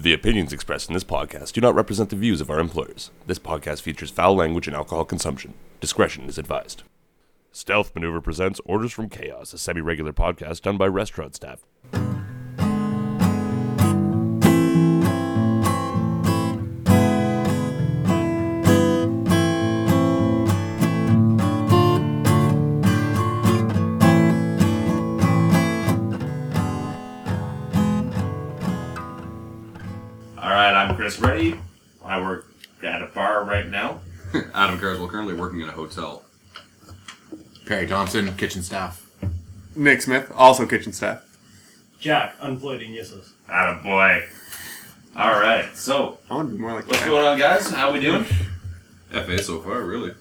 The opinions expressed in this podcast do not represent the views of our employers. This podcast features foul language and alcohol consumption. Discretion is advised. Stealth Maneuver presents Orders from Chaos, a semi regular podcast done by restaurant staff. Currently working in a hotel. Perry Thompson, kitchen staff. Nick Smith, also kitchen staff. Jack, unemployed in Yissus. Atta boy. All right, so I want to be more like what's that. going on, guys? How we doing? FA so far, really.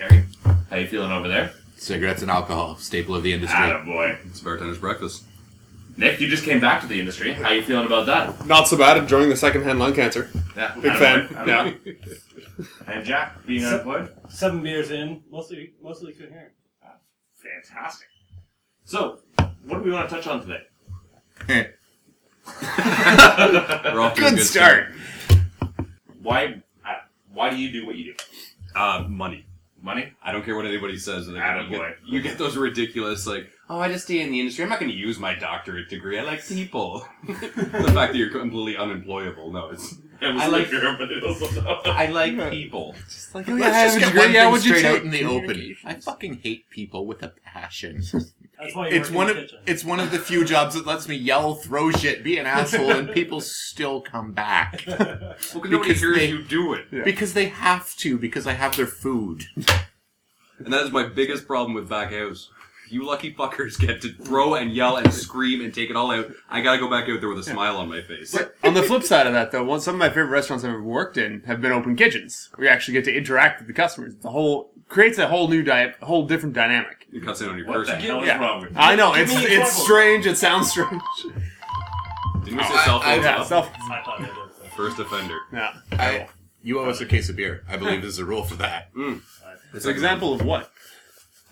Harry, how you feeling over there? Cigarettes and alcohol, staple of the industry. Atta boy. It's bartender's breakfast. Nick, you just came back to the industry. How you feeling about that? Not so bad. Enjoying the secondhand lung cancer. Yeah, Big atta fan. boy, Yeah. boy. And Jack, being So- unemployed, Seven beers in, mostly mostly coherent. fantastic. So, what do we want to touch on today? We're off to a Good start. Why? Uh, why do you do what you do? Uh, money. Money? I don't care what anybody says. Like, you, Attaboy. get, you get those ridiculous, like, oh, I just stay in the industry. I'm not going to use my doctorate degree. I like people. the fact that you're completely unemployable. No, it's. It was I like- liquor, but it also I like people. Like, Let's just get one thing straight out in the open. I fucking hate people with a passion. That's why you it's one in of the kitchen. it's one of the few jobs that lets me yell, throw shit, be an asshole, and people still come back Well, because nobody Because hears they- you do it. because they have to because I have their food. And that is my biggest problem with back house. You lucky fuckers get to throw and yell and scream and take it all out. I gotta go back out there with a smile on my face. On the flip side of that, though, one, some of my favorite restaurants I've ever worked in have been open kitchens. where you actually get to interact with the customers. The whole creates a whole new diet, a whole different dynamic. You cuts in on your What the cursing. hell is Yeah. wrong with you? I know Give it's me an it's example. strange. It sounds strange. Didn't we oh, say I- self I- Yeah, self. I thought it was. First offender. Yeah. I, you owe us a case of beer. I believe there's a rule for that. Mm. It's an example of what?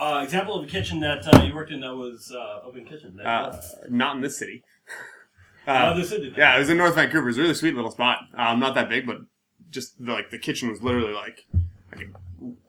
Uh, example of a kitchen that uh, you worked in that was uh, open kitchen. That Uh, not in this city. Uh, the city. yeah, it was in North Vancouver. It was a really sweet little spot. Um, not that big, but just like the kitchen was literally like, I could,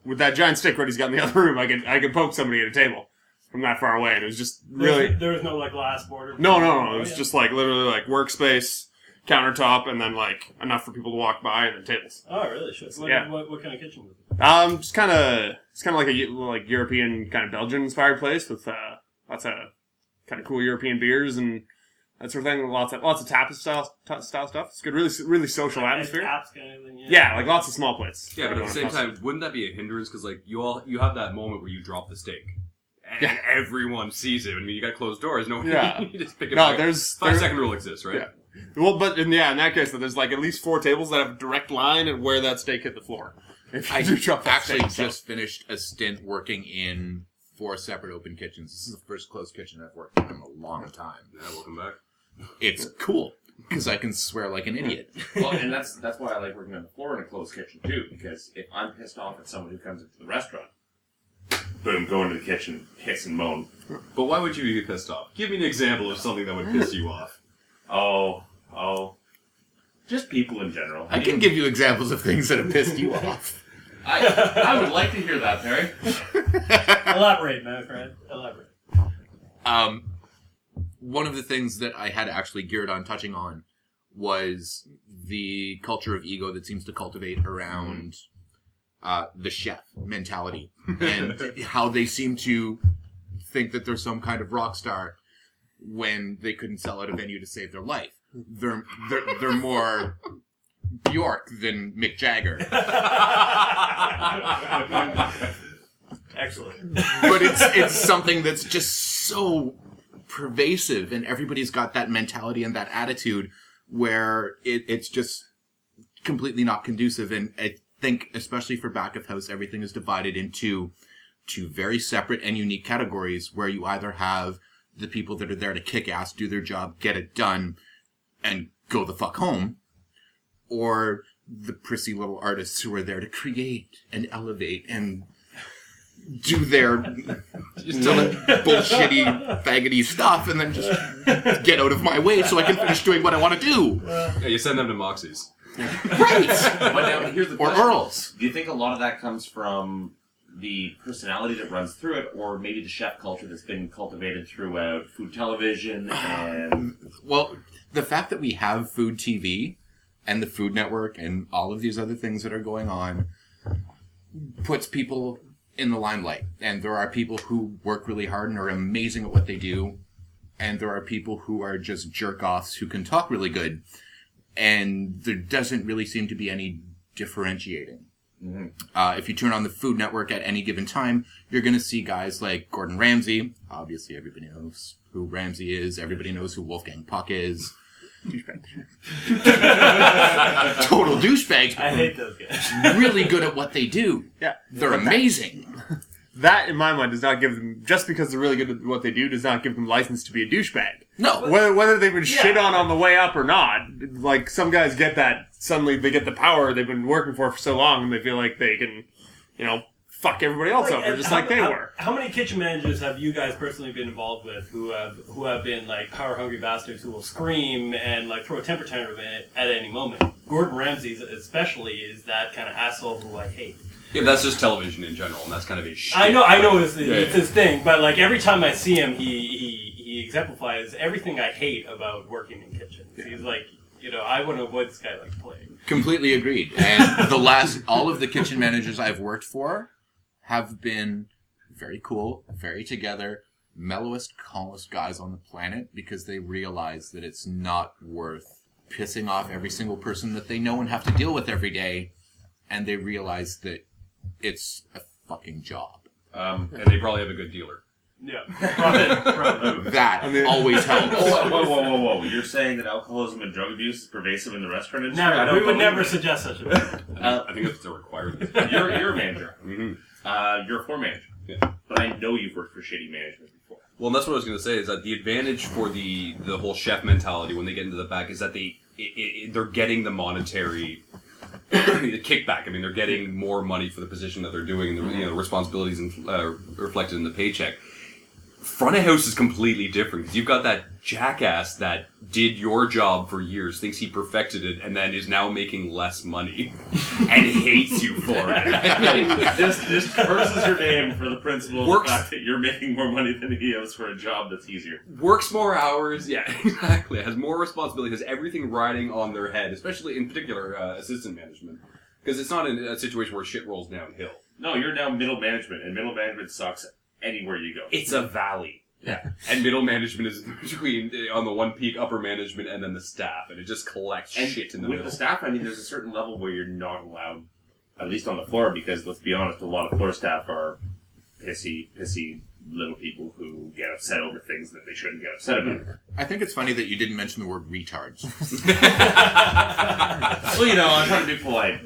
with that giant stick Reddy's got in the other room, I could I could poke somebody at a table from that far away, and it was just There was- really There was no like glass border. no, no, no. It Oh, was yeah. just like literally like workspace, countertop, and then like enough for people to walk by, and then tables. Oh, really? What, Yeah. what, what kind of kitchen was it? Um, just kind of it's kind of like a like European kind of Belgian inspired place with uh, lots of kind of cool European beers and that sort of thing. Lots of lots of tapas style ta- style stuff. It's good, really really social atmosphere. Apps kind of thing. Yeah. Yeah, like lots of small plates. Yeah, but at the same across- time, wouldn't that be a hindrance? Because like you all, you have that moment where you drop the steak, and Yeah. everyone sees it. I mean, you got closed doors. No, one Yeah. you just pick it up. No, back. there's five there- second rule exists, right? Yeah. Well, but in, yeah, in that case, though, there's like at least four tables that have a direct line at where that steak hit the floor. If I do drop that actually steak, so- just finished a stint working in four separate open kitchens. This is the first closed kitchen I've worked in in a long time. Yeah, welcome back. It's cool because I can swear like an idiot. Well, and that's that's why I like working on the floor in a closed kitchen too, because if I'm pissed off at someone who comes into the restaurant, boom, go into the kitchen, hiss and moan. But why would you be pissed off? Give me an example of something that would piss you off. Oh, oh, just people in general. I can give you examples of things that have pissed you off. I, I would like to hear that, Perry. Elaborate, my friend. Elaborate. Um, one of the things that I had actually geared on touching on was the culture of ego that seems to cultivate around uh, the chef mentality and how they seem to think that they're some kind of rock star when they couldn't sell out a venue to save their life. They're they're, they're more Bjork than Mick Jagger. Excellent. but it's it's something that's just so pervasive and everybody's got that mentality and that attitude where it, it's just completely not conducive and i think especially for back of house everything is divided into two very separate and unique categories where you either have the people that are there to kick ass do their job get it done and go the fuck home or the prissy little artists who are there to create and elevate and do their just tell bullshitty, faggoty stuff, and then just get out of my way so I can finish doing what I want to do. Yeah, you send them to Moxie's. Right. But now here's the Or question. Earls. Do you think a lot of that comes from the personality that runs through it, or maybe the chef culture that's been cultivated throughout food television and Well, the fact that we have food TV and the Food Network and all of these other things that are going on puts people in the limelight. And there are people who work really hard and are amazing at what they do. And there are people who are just jerk offs who can talk really good. And there doesn't really seem to be any differentiating. Uh, if you turn on the Food Network at any given time, you're going to see guys like Gordon Ramsay. Obviously, everybody knows who Ramsay is. Everybody knows who Wolfgang Puck is. Total douchebags. I hate those guys. really good at what they do. Yeah. They're amazing. That, in my mind, does not give them just because they're really good at what they do does not give them license to be a douchebag. No. Whether whether they've been Yeah. shit on on the way up or not, like some guys get that suddenly they get the power they've been working for for so long and they feel like they can, you know, fuck everybody else over just how- like they how, were. How many kitchen managers have you guys personally been involved with who have who have been like power hungry bastards who will scream and like throw a temper tantrum at, at any moment? Gordon Ramsay, especially, is that kind of asshole who I hate. Yeah, that's just television in general, and that's kind of his shit. I know, I know, it's, it's Yeah, yeah. his thing, but like every time I see him, he he, he exemplifies everything I hate about working in kitchens. He's like, you know, I want to avoid this guy like the plague. Completely agreed. And the last, all of the kitchen managers I've worked for have been very cool, very together, mellowest, calmest guys on the planet because they realize that it's not worth pissing off every single person that they know and have to deal with every day. And they realize that it's a fucking job. Um, and they probably have a good dealer. Yeah, profit, profit. That I mean- always helps. whoa, whoa, whoa, whoa, whoa! You're saying that alcoholism and drug abuse is pervasive in the restaurant industry? I Never, don't we would believe never it. suggest such a thing. Uh, I think that's a requirement. You're you're a manager. Mhm. Uh, you're a floor manager. Yeah. But I know you've worked for shitty management before. Well, and that's what I was going to say is that the advantage for the the whole chef mentality when they get into the back is that they i i they're getting the monetary the kickback. I mean, they're getting more money for the position that they're doing, and the you know responsibilities and uh, reflected in the paycheck. Front of house is completely different because you've got that jackass that did your job for years, thinks he perfected it, and then is now making less money and hates you for it. just just curses your name for the principle of Works- the fact that you're making more money than he is for a job that's easier. works more hours. Yeah, exactly. Has more responsibility. Has everything riding on their head, especially in particular uh, assistant management, because it's not in a situation where shit rolls downhill. No, you're now middle management, and middle management sucks anywhere you go. It's a valley. Yeah. And middle management is between on the one peak upper management and then the staff, and it just collects And shit in the with middle. the staff, I mean, there's a certain level where you're not allowed, at least on the floor, because let's be honest, a lot of floor staff are pissy, pissy little people who get upset over things that they shouldn't get upset about. I think it's funny that you didn't mention the word retards. well, you know, I'm trying to be polite,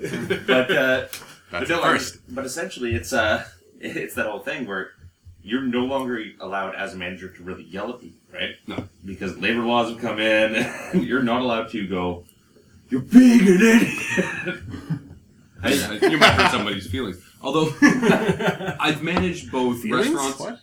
but uh, That's but, the no, I mean, first. but essentially, it's uh, it's that whole thing where you're no longer allowed as a manager to really yell at people, right? No. because labor laws have come in, you're not allowed to go. You're being an idiot. I, I- you might hurt somebody's feelings. Although I've managed both restaurants. What?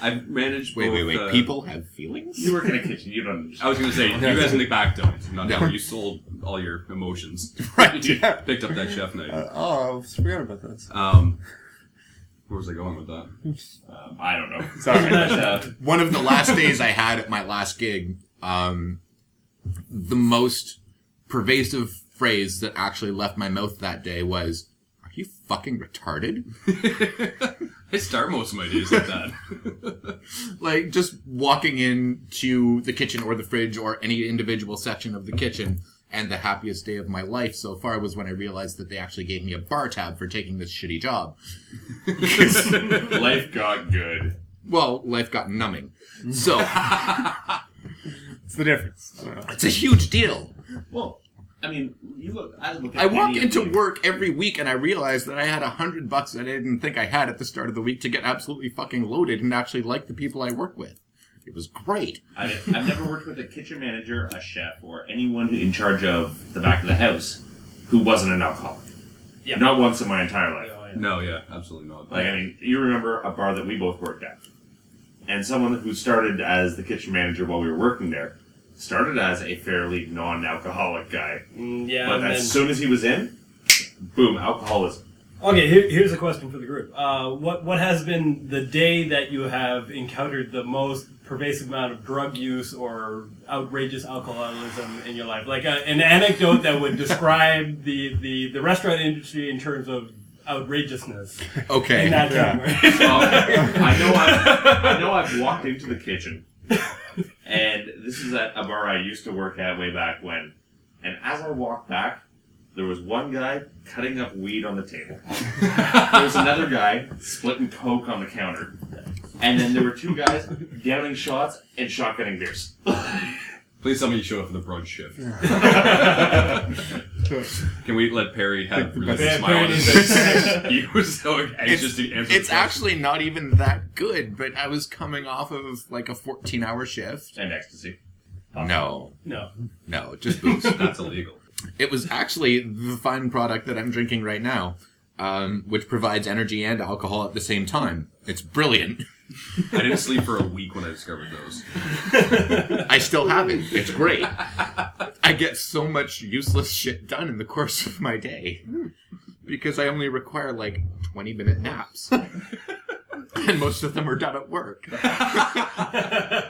I've managed Wait, both. wait, wait. uh, People have feelings? you work in a kitchen. You don't understand. I was going to say, you guys in the back don't. Not No. you sold all your emotions. Right, You yeah. Picked up that chef night. oh, I forgot about this. Um, where was I going with that? Um, I don't know. Sorry. But, uh, one of the last days I had at my last gig, um, the most pervasive phrase that actually left my mouth that day was, "Are you fucking retarded?" I start most of my days like that. like just walking into the kitchen or the fridge or any individual section of the kitchen. And the happiest day of my life so far was when I realized that they actually gave me a bar tab for taking this shitty job. life got good. Well, life got numbing. So It's the difference. It's a huge deal. Well, I mean, you look. I look. At I walk into the- work every week and I realize that I had a hundred bucks that I didn't think I had at the start of the week to get absolutely fucking loaded and actually like the people I work with. It was great. I, I've never worked with a kitchen manager, a chef, or anyone in charge of the back of the house who wasn't an alcoholic. Yeah. Not once in my entire life. No, yeah, absolutely not. Like, I mean, you remember a bar that we both worked at. And someone who started as the kitchen manager while we were working there started as a fairly non alcoholic guy. Mm, yeah. But as then- soon as he was in, boom, alcoholism. Okay, here, here's a question for the group. Uh, what what has been the day that you have encountered the most pervasive amount of drug use or outrageous alcoholism in your life? Like a, an anecdote that would describe the, the, the restaurant industry in terms of outrageousness Okay. in that Yeah. category. Well, I know I've, I know I've walked into the kitchen, and this is at a bar I used to work at way back when. And as I walked back, there was one guy cutting up weed on the table. there was another guy splitting coke on the counter, and then there were two guys downing shots and shotgunning beers. Please tell me you showed up for the brunch shift. Can we let Perry have really Yeah, smile on his face? he was so anxious to answer. the It's question. actually not even that good, but I was coming off of like a 14 hour shift. And ecstasy. No, no. no, just booze. that's illegal. it was actually the fine product that I'm drinking right now, um, which provides energy and alcohol at the same time. It's brilliant. I didn't sleep for a week when I discovered those. I still have it. It's great. I get so much useless shit done in the course of my day hmm. because I only require like 20 minute naps. and most of them are done at work.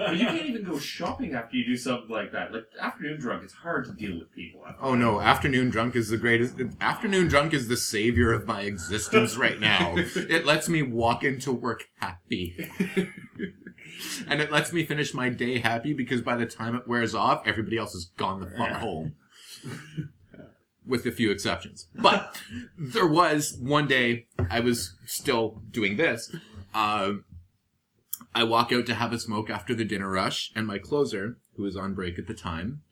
But you can't even go shopping after you do something like that. Like afternoon drunk, it's hard to deal with people. Oh no, afternoon drunk is the greatest. Afternoon drunk is the savior of my existence right now. It lets me walk into work happy. and it lets me finish my day happy because by the time it wears off, everybody else has gone the fuck home. With a few exceptions. But there was one day I was still doing this. Um, I walk out to have a smoke after the dinner rush, and my closer, who was on break at the time,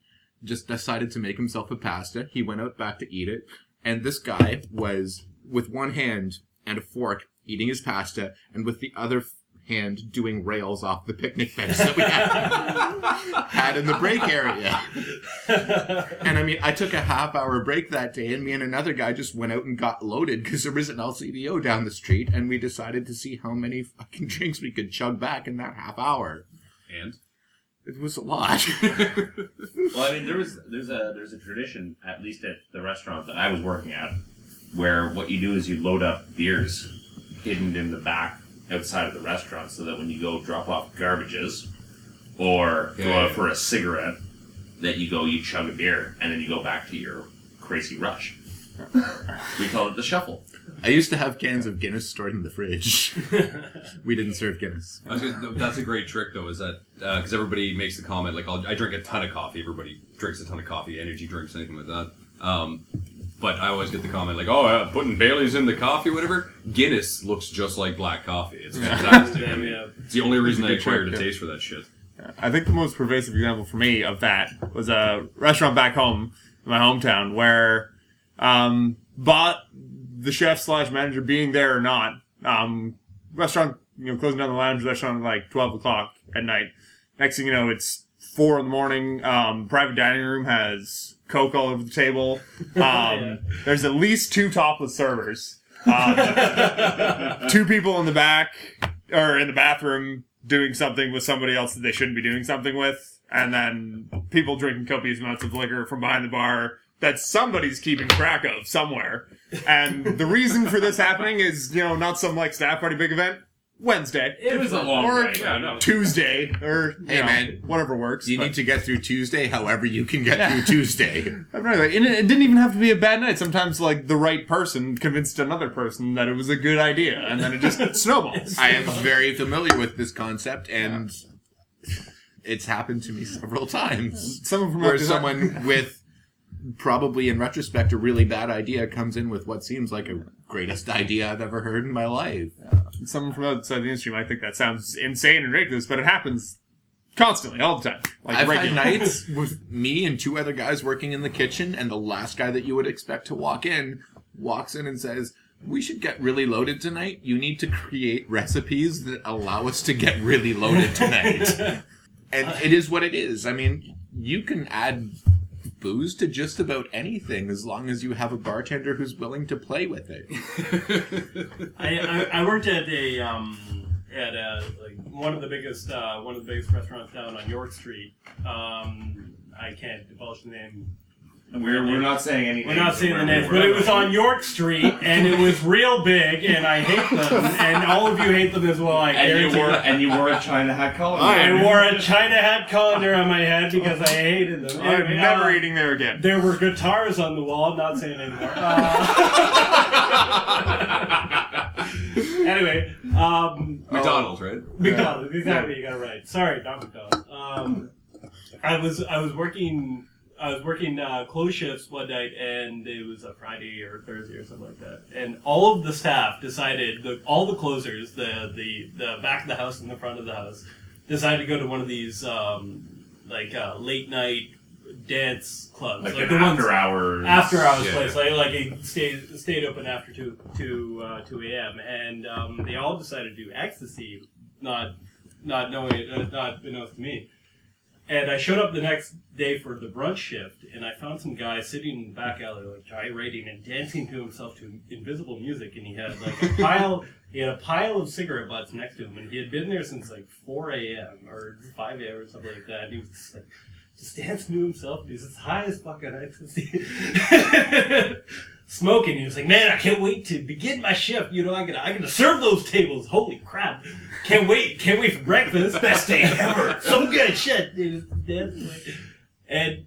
just decided to make himself a pasta. He went out back to eat it, and this guy was with one hand and a fork eating his pasta, and with the other hand doing rails off the picnic bench that we had, had in the break area. And I mean, I took a half hour break that day, and me and another guy just went out and got loaded because there was an LCBO down the street, and we decided to see how many fucking drinks we could chug back in that half hour. And It was a lot. Well, I mean, there was there's a there's a tradition, at least at the restaurant that I was working at, where what you do is you load up beers hidden in the back outside of the restaurant, so that when you go drop off garbages or go out yeah. for a cigarette, that you go you chug a beer and then you go back to your crazy rush. we call it the shuffle. I used to have cans of Guinness stored in the fridge. we didn't serve Guinness. I was gonna, that's a great trick, though, is that because everybody makes the comment like, I'll, "I drink a ton of coffee." Everybody drinks a ton of coffee, energy drinks, anything like that. Um, but I always get the comment like, "Oh, uh, putting Bailey's in the coffee, whatever." Guinness looks just like black coffee. It's fantastic. I Damn, mean, yeah. It's the only reason I Good acquired a yeah. taste for that shit. I think the most pervasive example for me of that was a restaurant back home in my hometown where um, bought the chef slash manager being there or not. Um, restaurant, you know, closing down the lounge restaurant at like 12 o'clock at night. Next thing you know, it's four in the morning. Um, private dining room has Coke all over the table. Um, There's at least two topless servers. Um, two people in the back or in the bathroom doing something with somebody else that they shouldn't be doing something with, and then people drinking copious amounts of liquor from behind the bar that somebody's keeping track of somewhere. And the reason for this happening is, you know, not some like staff party big event. Wednesday. It was a long or night. Yeah, no. Tuesday, or Hey, know, man. whatever works. You but- need to get through Tuesday however you can get through Tuesday. I'm right, like, and it, it didn't even have to be a bad night. Sometimes, like the right person convinced another person that it was a good idea, and then it just snowballs. I am very familiar with this concept, and it's happened to me several times. Someone from Where up- someone with probably in retrospect a really bad idea comes in with what seems like a greatest idea I've ever heard in my life. someone from outside the industry might think that sounds insane and ridiculous, but it happens constantly, all the time. Like I've had nights with me and two other guys working in the kitchen, and the last guy that you would expect to walk in walks in and says, We should get really loaded tonight. You need to create recipes that allow us to get really loaded tonight. and it is what it is. I mean, you can add booze to just about anything as long as you have a bartender who's willing to play with it. I, I, I worked at a um, at a, like one of the biggest uh, one of the biggest restaurants down on York Street. Um, I can't divulge the name. We're, we're not saying anything. We're not saying the We're- names, but it was on York Street, and it was real big, and I hate them, and all of you hate them as well. I And you wore and you wore a China hat collar. I wore a China hat colander on my head because I hated them. I'm Anyway, never uh, eating there again. There were guitars on the wall. I'm not saying anymore. Uh, anyway, um, McDonald's, right? McDonald's. Exactly, you got it right. Sorry, not McDonald's. Um, I was I was working I was working uh, close shifts one night, and it was a Friday or Thursday or something like that. And all of the staff decided, the, all the closers, the, the the back of the house and the front of the house, decided to go to one of these um, like uh, late night dance clubs, like, like, the ones after hours. after hours Yeah. place, like like it stayed stayed open after two two uh, two a.m. and um, they all decided to do ecstasy, not not knowing uh, not unbeknownst to me. And I showed up the next day for the brunch shift, and I found some guy sitting in the back alley, like gyrating and dancing to himself to invisible music, and he had like a pile. He had a pile of cigarette butts next to him, and he had been there since like 4 a.m. or 5 a.m. or something like that. And he was just like, just dancing to himself. He's as high as fucking ecstasy. Smoking. He was like, man, I can't wait to begin my shift. You know, I gotta, I gotta serve those tables. Holy crap. Can't wait. Can't wait for breakfast. Best day ever. So good shit. And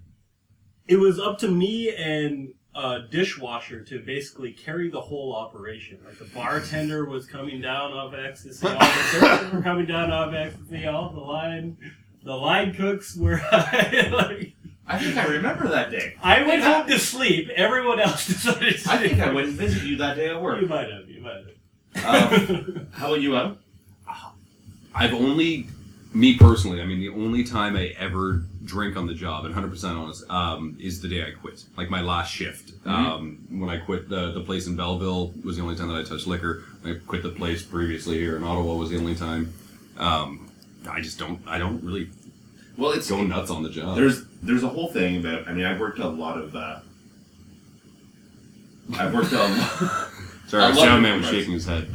it was up to me and a dishwasher to basically carry the whole operation. Like the bartender was coming down off ecstasy, all the servers were coming down off ecstasy, all the line, the line cooks were like. I think I remember that day. I went home to sleep. Everyone else decided to I think I went and visited you that day at work. You might have. You might Um, have. how about you, Adam? I've only, me personally, I mean, the only time I ever drink on the job, and 100% honest, um, is the day I quit. Like my last shift. Um, when I quit the, the place in Belleville was the only time that I touched liquor. I quit the place previously here in Ottawa was the only time. Um, I just don't, I don't really Well, it's go nuts on the job. there's there's a whole thing about. I mean, I've worked a lot of. Uh, I've worked a lot. Sorry, I our sound man was shaking his head.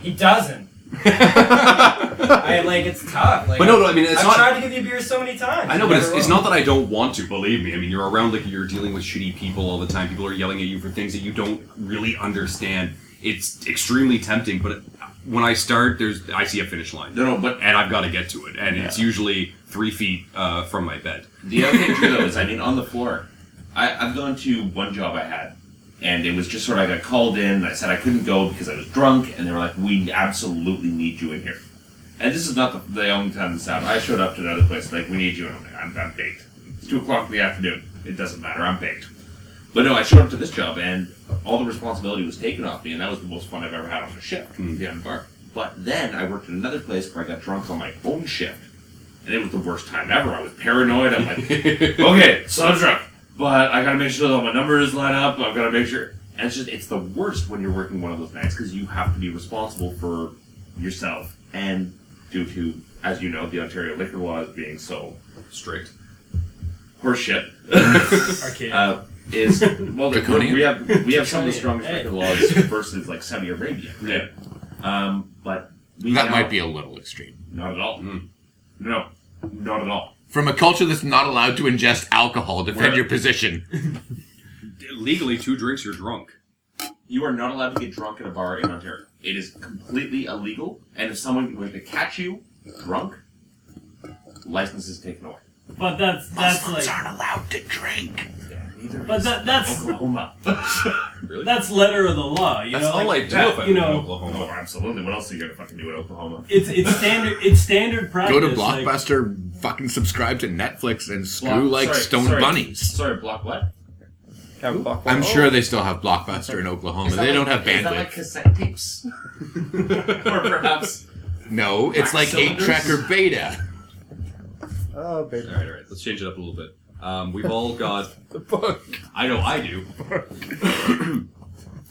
He doesn't. I like it's tough. Like, But no, no, I mean, it's I've not. tried to give you beer so many times. I know, but it's, it's not that I don't want to. Believe me, I mean, you're around like you're dealing with shitty people all the time. People are yelling at you for things that you don't really understand. It's extremely tempting, but when I start, there's I see a finish line, no, no, but and I've got to get to it, and it's usually three feet uh, from my bed. The other thing too, though, is I mean, on the floor, I, I've gone to one job I had, and it was just sort of like I got called in. And I said I couldn't go because I was drunk, and they were like, "We absolutely need you in here." And this is not the, the only time this happened. I showed up to another place like, "We need you," and I'm like, "I'm, I'm baked. It's two o'clock in the afternoon. It doesn't matter. I'm baked." But no, I showed up to this job, and all the responsibility was taken off me, and that was the most fun I've ever had on a shift Mm. behind the bar. But then I worked at another place where I got drunk on my own shift, and it was the worst time ever. I was paranoid. I'm like, okay, so I'm drunk, but I gotta make sure that all my numbers line up. I've gotta make sure, and it's just it's the worst when you're working one of those nights because you have to be responsible for yourself, and due to, as you know, the Ontario liquor laws being so Strict. horseshit. Arcade. uh, is well, the, Draconian? we have we have some of the strongest Hey. laws versus like Saudi Arabia. Yeah. Um, but we That now- might be a little extreme. not at all. Mm. No, not at all. From a culture that's not allowed to ingest alcohol, defend Where- your position. Legally, two drinks, you're drunk. You are not allowed to get drunk at a bar in Ontario. It is completely illegal. And if someone were to catch you drunk, license is taken away. but that's that's like. Aren't allowed to drink. But that that's Oklahoma. Really? that's letter of the law. You That's know, all like, I do that, if I'm you in know, Oklahoma. oh, absolutely. What else are you gonna fucking do in Oklahoma? It's it's standard. It's standard practice. Go to like- Blockbuster, fucking subscribe to Netflix, and screw Block- like sorry, stone sorry, bunnies. Sorry, block what? I'm sure they still have Blockbuster in Oklahoma. Is that They like- don't have Is that like bandwidth. cassette tapes? or perhaps No, it's like eight Cylinders? track beta. Oh, baby. All right, all right. Let's change it up a little bit. Um, we've all got. The book. I know I do.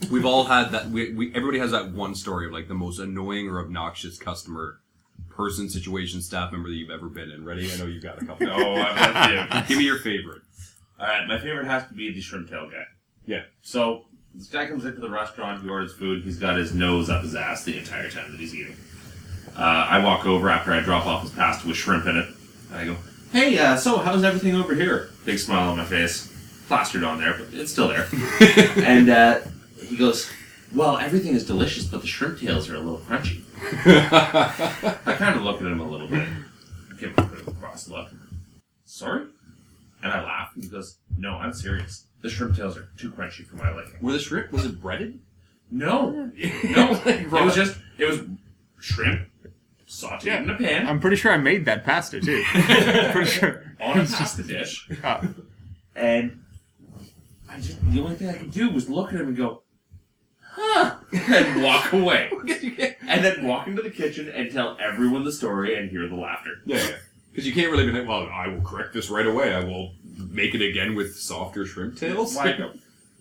we've all had that. We, we everybody has that one story of like the most annoying or obnoxious customer, person, situation, staff member that you've ever been in. Ready? I know you've got a couple. oh, I'm with you. Give me your favorite. Alright, my favorite has to be the shrimp tail guy. Yeah. So, this guy comes into the restaurant, he orders food, he's got his nose up his ass the entire time that he's eating. Uh, I walk over after I drop off his pasta with shrimp in it, and I go, Hey, uh, so how's everything over here? Big smile on my face. Plastered on there, but it's still there. and uh, he goes, Well, everything is delicious, but the shrimp tails are a little crunchy. I kind of look at him a little bit, give him a bit of a cross look. Sorry? And I laugh, and he goes, No, I'm serious. The shrimp tails are too crunchy for my liking. Were the shrimp was it breaded? No, no, it was just it was shrimp sauteed Yeah. in a pan I'm pretty sure I made that pasta too. pretty sure. on a pasta dish, Uh, and I just the only thing I could do was look at him and go, "Huh," and walk away, and then walk into the kitchen and tell everyone the story and hear the laughter. Yeah, yeah. Because you can't really be like, well, I will correct this right away. I will make it again with softer shrimp tails. Why no?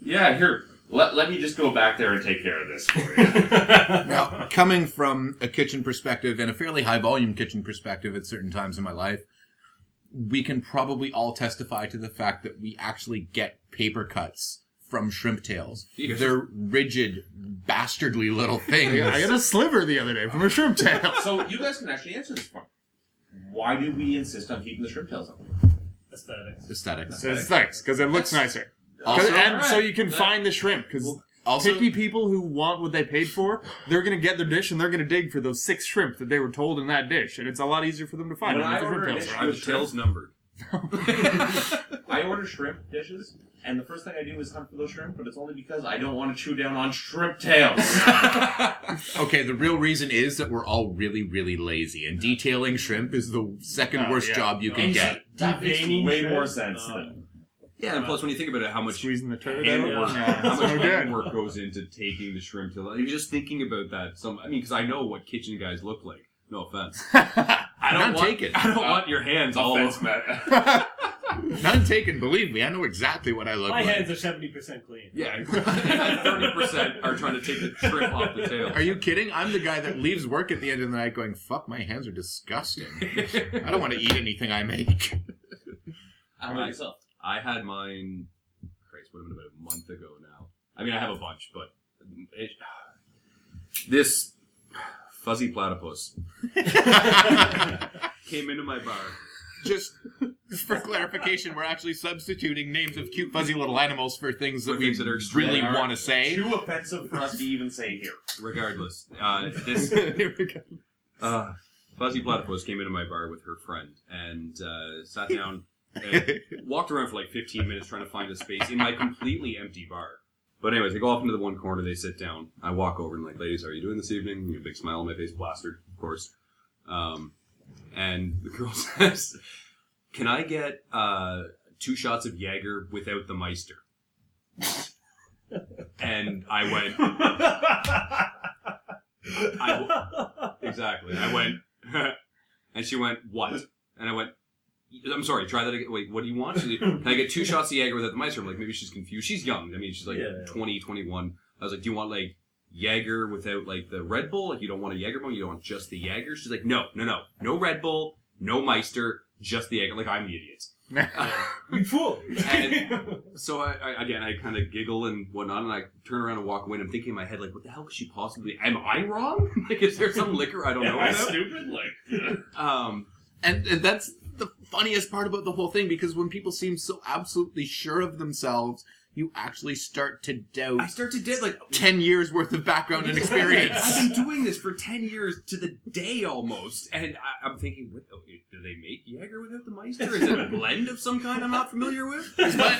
Yeah, here. Let, let me just go back there and take care of this for you. Now, coming from a kitchen perspective and a fairly high volume kitchen perspective at certain times in my life, we can probably all testify to the fact that we actually get paper cuts from shrimp tails. Yes. They're rigid, bastardly little things. I got a sliver the other day from a shrimp tail. so you guys can actually answer this one. Why do we insist on keeping the shrimp tails on? Aesthetics. Aesthetics. So it's nice because it looks nicer. 'Cause- Also, and so you can find the shrimp because also, picky people who want what they paid for, they're gonna get their dish and they're gonna dig for those six shrimp that they were told in that dish, and it's a lot easier for them to find. When than I the shrimp order tails dish- I was tails numbered. I order shrimp dishes, and the first thing I do is hunt for those shrimp, but it's only because I don't want to chew down on shrimp tails. okay, the real reason is that we're all really, really lazy, and detailing shrimp is the second Oh, worst yeah. job you can And get. that makes way shrimp? more sense Uh, than. Yeah, and plus uh, when you think about it, how much Squeezing the turd out. handwork, Yeah, how much no good. handwork goes into taking the shrimp to. You're just thinking about that. Some, I mean, because I know what kitchen guys look like. No offense. I don't None want, taken. I don't uh, want your hands all Offense, over. Matt. None taken, believe me, I know exactly what I look My like. hands are seventy percent clean. Yeah, thirty percent are trying to take the shrimp off the tail. Are you kidding? I'm the guy that leaves work at the end of the night going, fuck, my hands are disgusting. I don't want to eat anything I make. How about yourself? I had mine. Christ, would have been about a month ago now. I mean, I have a bunch, but it, this fuzzy platypus came into my bar. Just for clarification, we're actually substituting names of cute, fuzzy little animals for things that For we things that are extremely really hard. want to say. Too offensive for us to even say here. Regardless, uh, this Here we go. uh, fuzzy platypus came into my bar with her friend and uh, sat down, and walked around for like 15 minutes trying to find a space in my completely empty bar. But anyways, they go off into the one corner, they sit down. I walk over and like, ladies, how are you doing this evening? A big smile on my face, plastered, of course. Um, and the girl says, "Can I get uh, two shots of Jaeger without the Meister?" And I went, I, exactly. I went, and she went, "What?" And I went, "I'm sorry. Try that again. Wait, what do you want?" She, Can I get two shots of Jaeger without the Meister? I'm like, maybe she's confused. She's young. I mean, she's like Yeah, yeah. 20, 21. I was like, "Do you want like Jaeger without like the Red Bull? Like, you don't want a Jaeger bomb? You don't want just the Jaeger?" She's like, "No, no, no, no Red Bull, no Meister, just the Jaeger." Like, I'm the idiot. You fool! And- So I, I again, I kind of giggle and whatnot, and I turn around and walk away. And I'm thinking in my head, like, what the hell could she possibly? Am I wrong? like, is there some liquor I don't know Am I about? stupid? Like, Um, And, and that's the funniest part about the whole thing because when people seem so absolutely sure of themselves, you actually start to doubt I start to doubt like 10 years worth of background and experience. I've been doing this for ten years to the day almost, and I, I'm thinking, what, do they make Jaeger without the Meister? Is it a blend of some kind I'm not familiar with? It's like,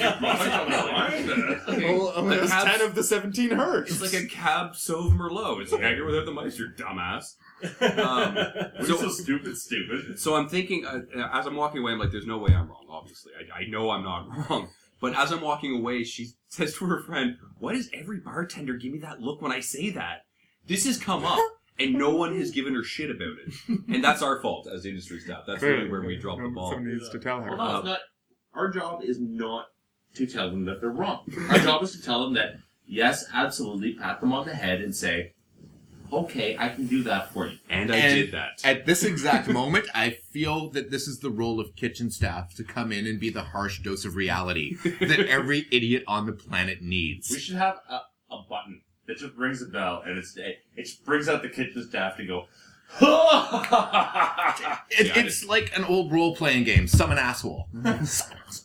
Well, only Like has half- 10 of the 17 hertz. it's like a Cab Sauv Merlot. It's Jaeger without the Meister, dumbass. Um, we're So- so stupid, stupid. So I'm thinking, uh, as I'm walking away, I'm like, there's no way I'm wrong, obviously. I, I know I'm not wrong. But as I'm walking away, she says to her friend, Why does every bartender give me that look when I say that? This has come up, and no one has given her shit about it. And that's our fault as industry staff. That's really where we drop the ball. Someone needs to tell her. Well, no, it's not. Our job is not to tell them that they're wrong. Our job is to tell them that, yes, absolutely, pat them on the head and say, okay, I can do that for you. And I And did that. At this exact moment, I feel that this is the role of kitchen staff to come in and be the harsh dose of reality that every idiot on the planet needs. We needs. should have a, a button that just rings a bell, and it's it, it just brings out the kitchen staff to go. It, Yeah, it's like an old role playing game. Summon asshole.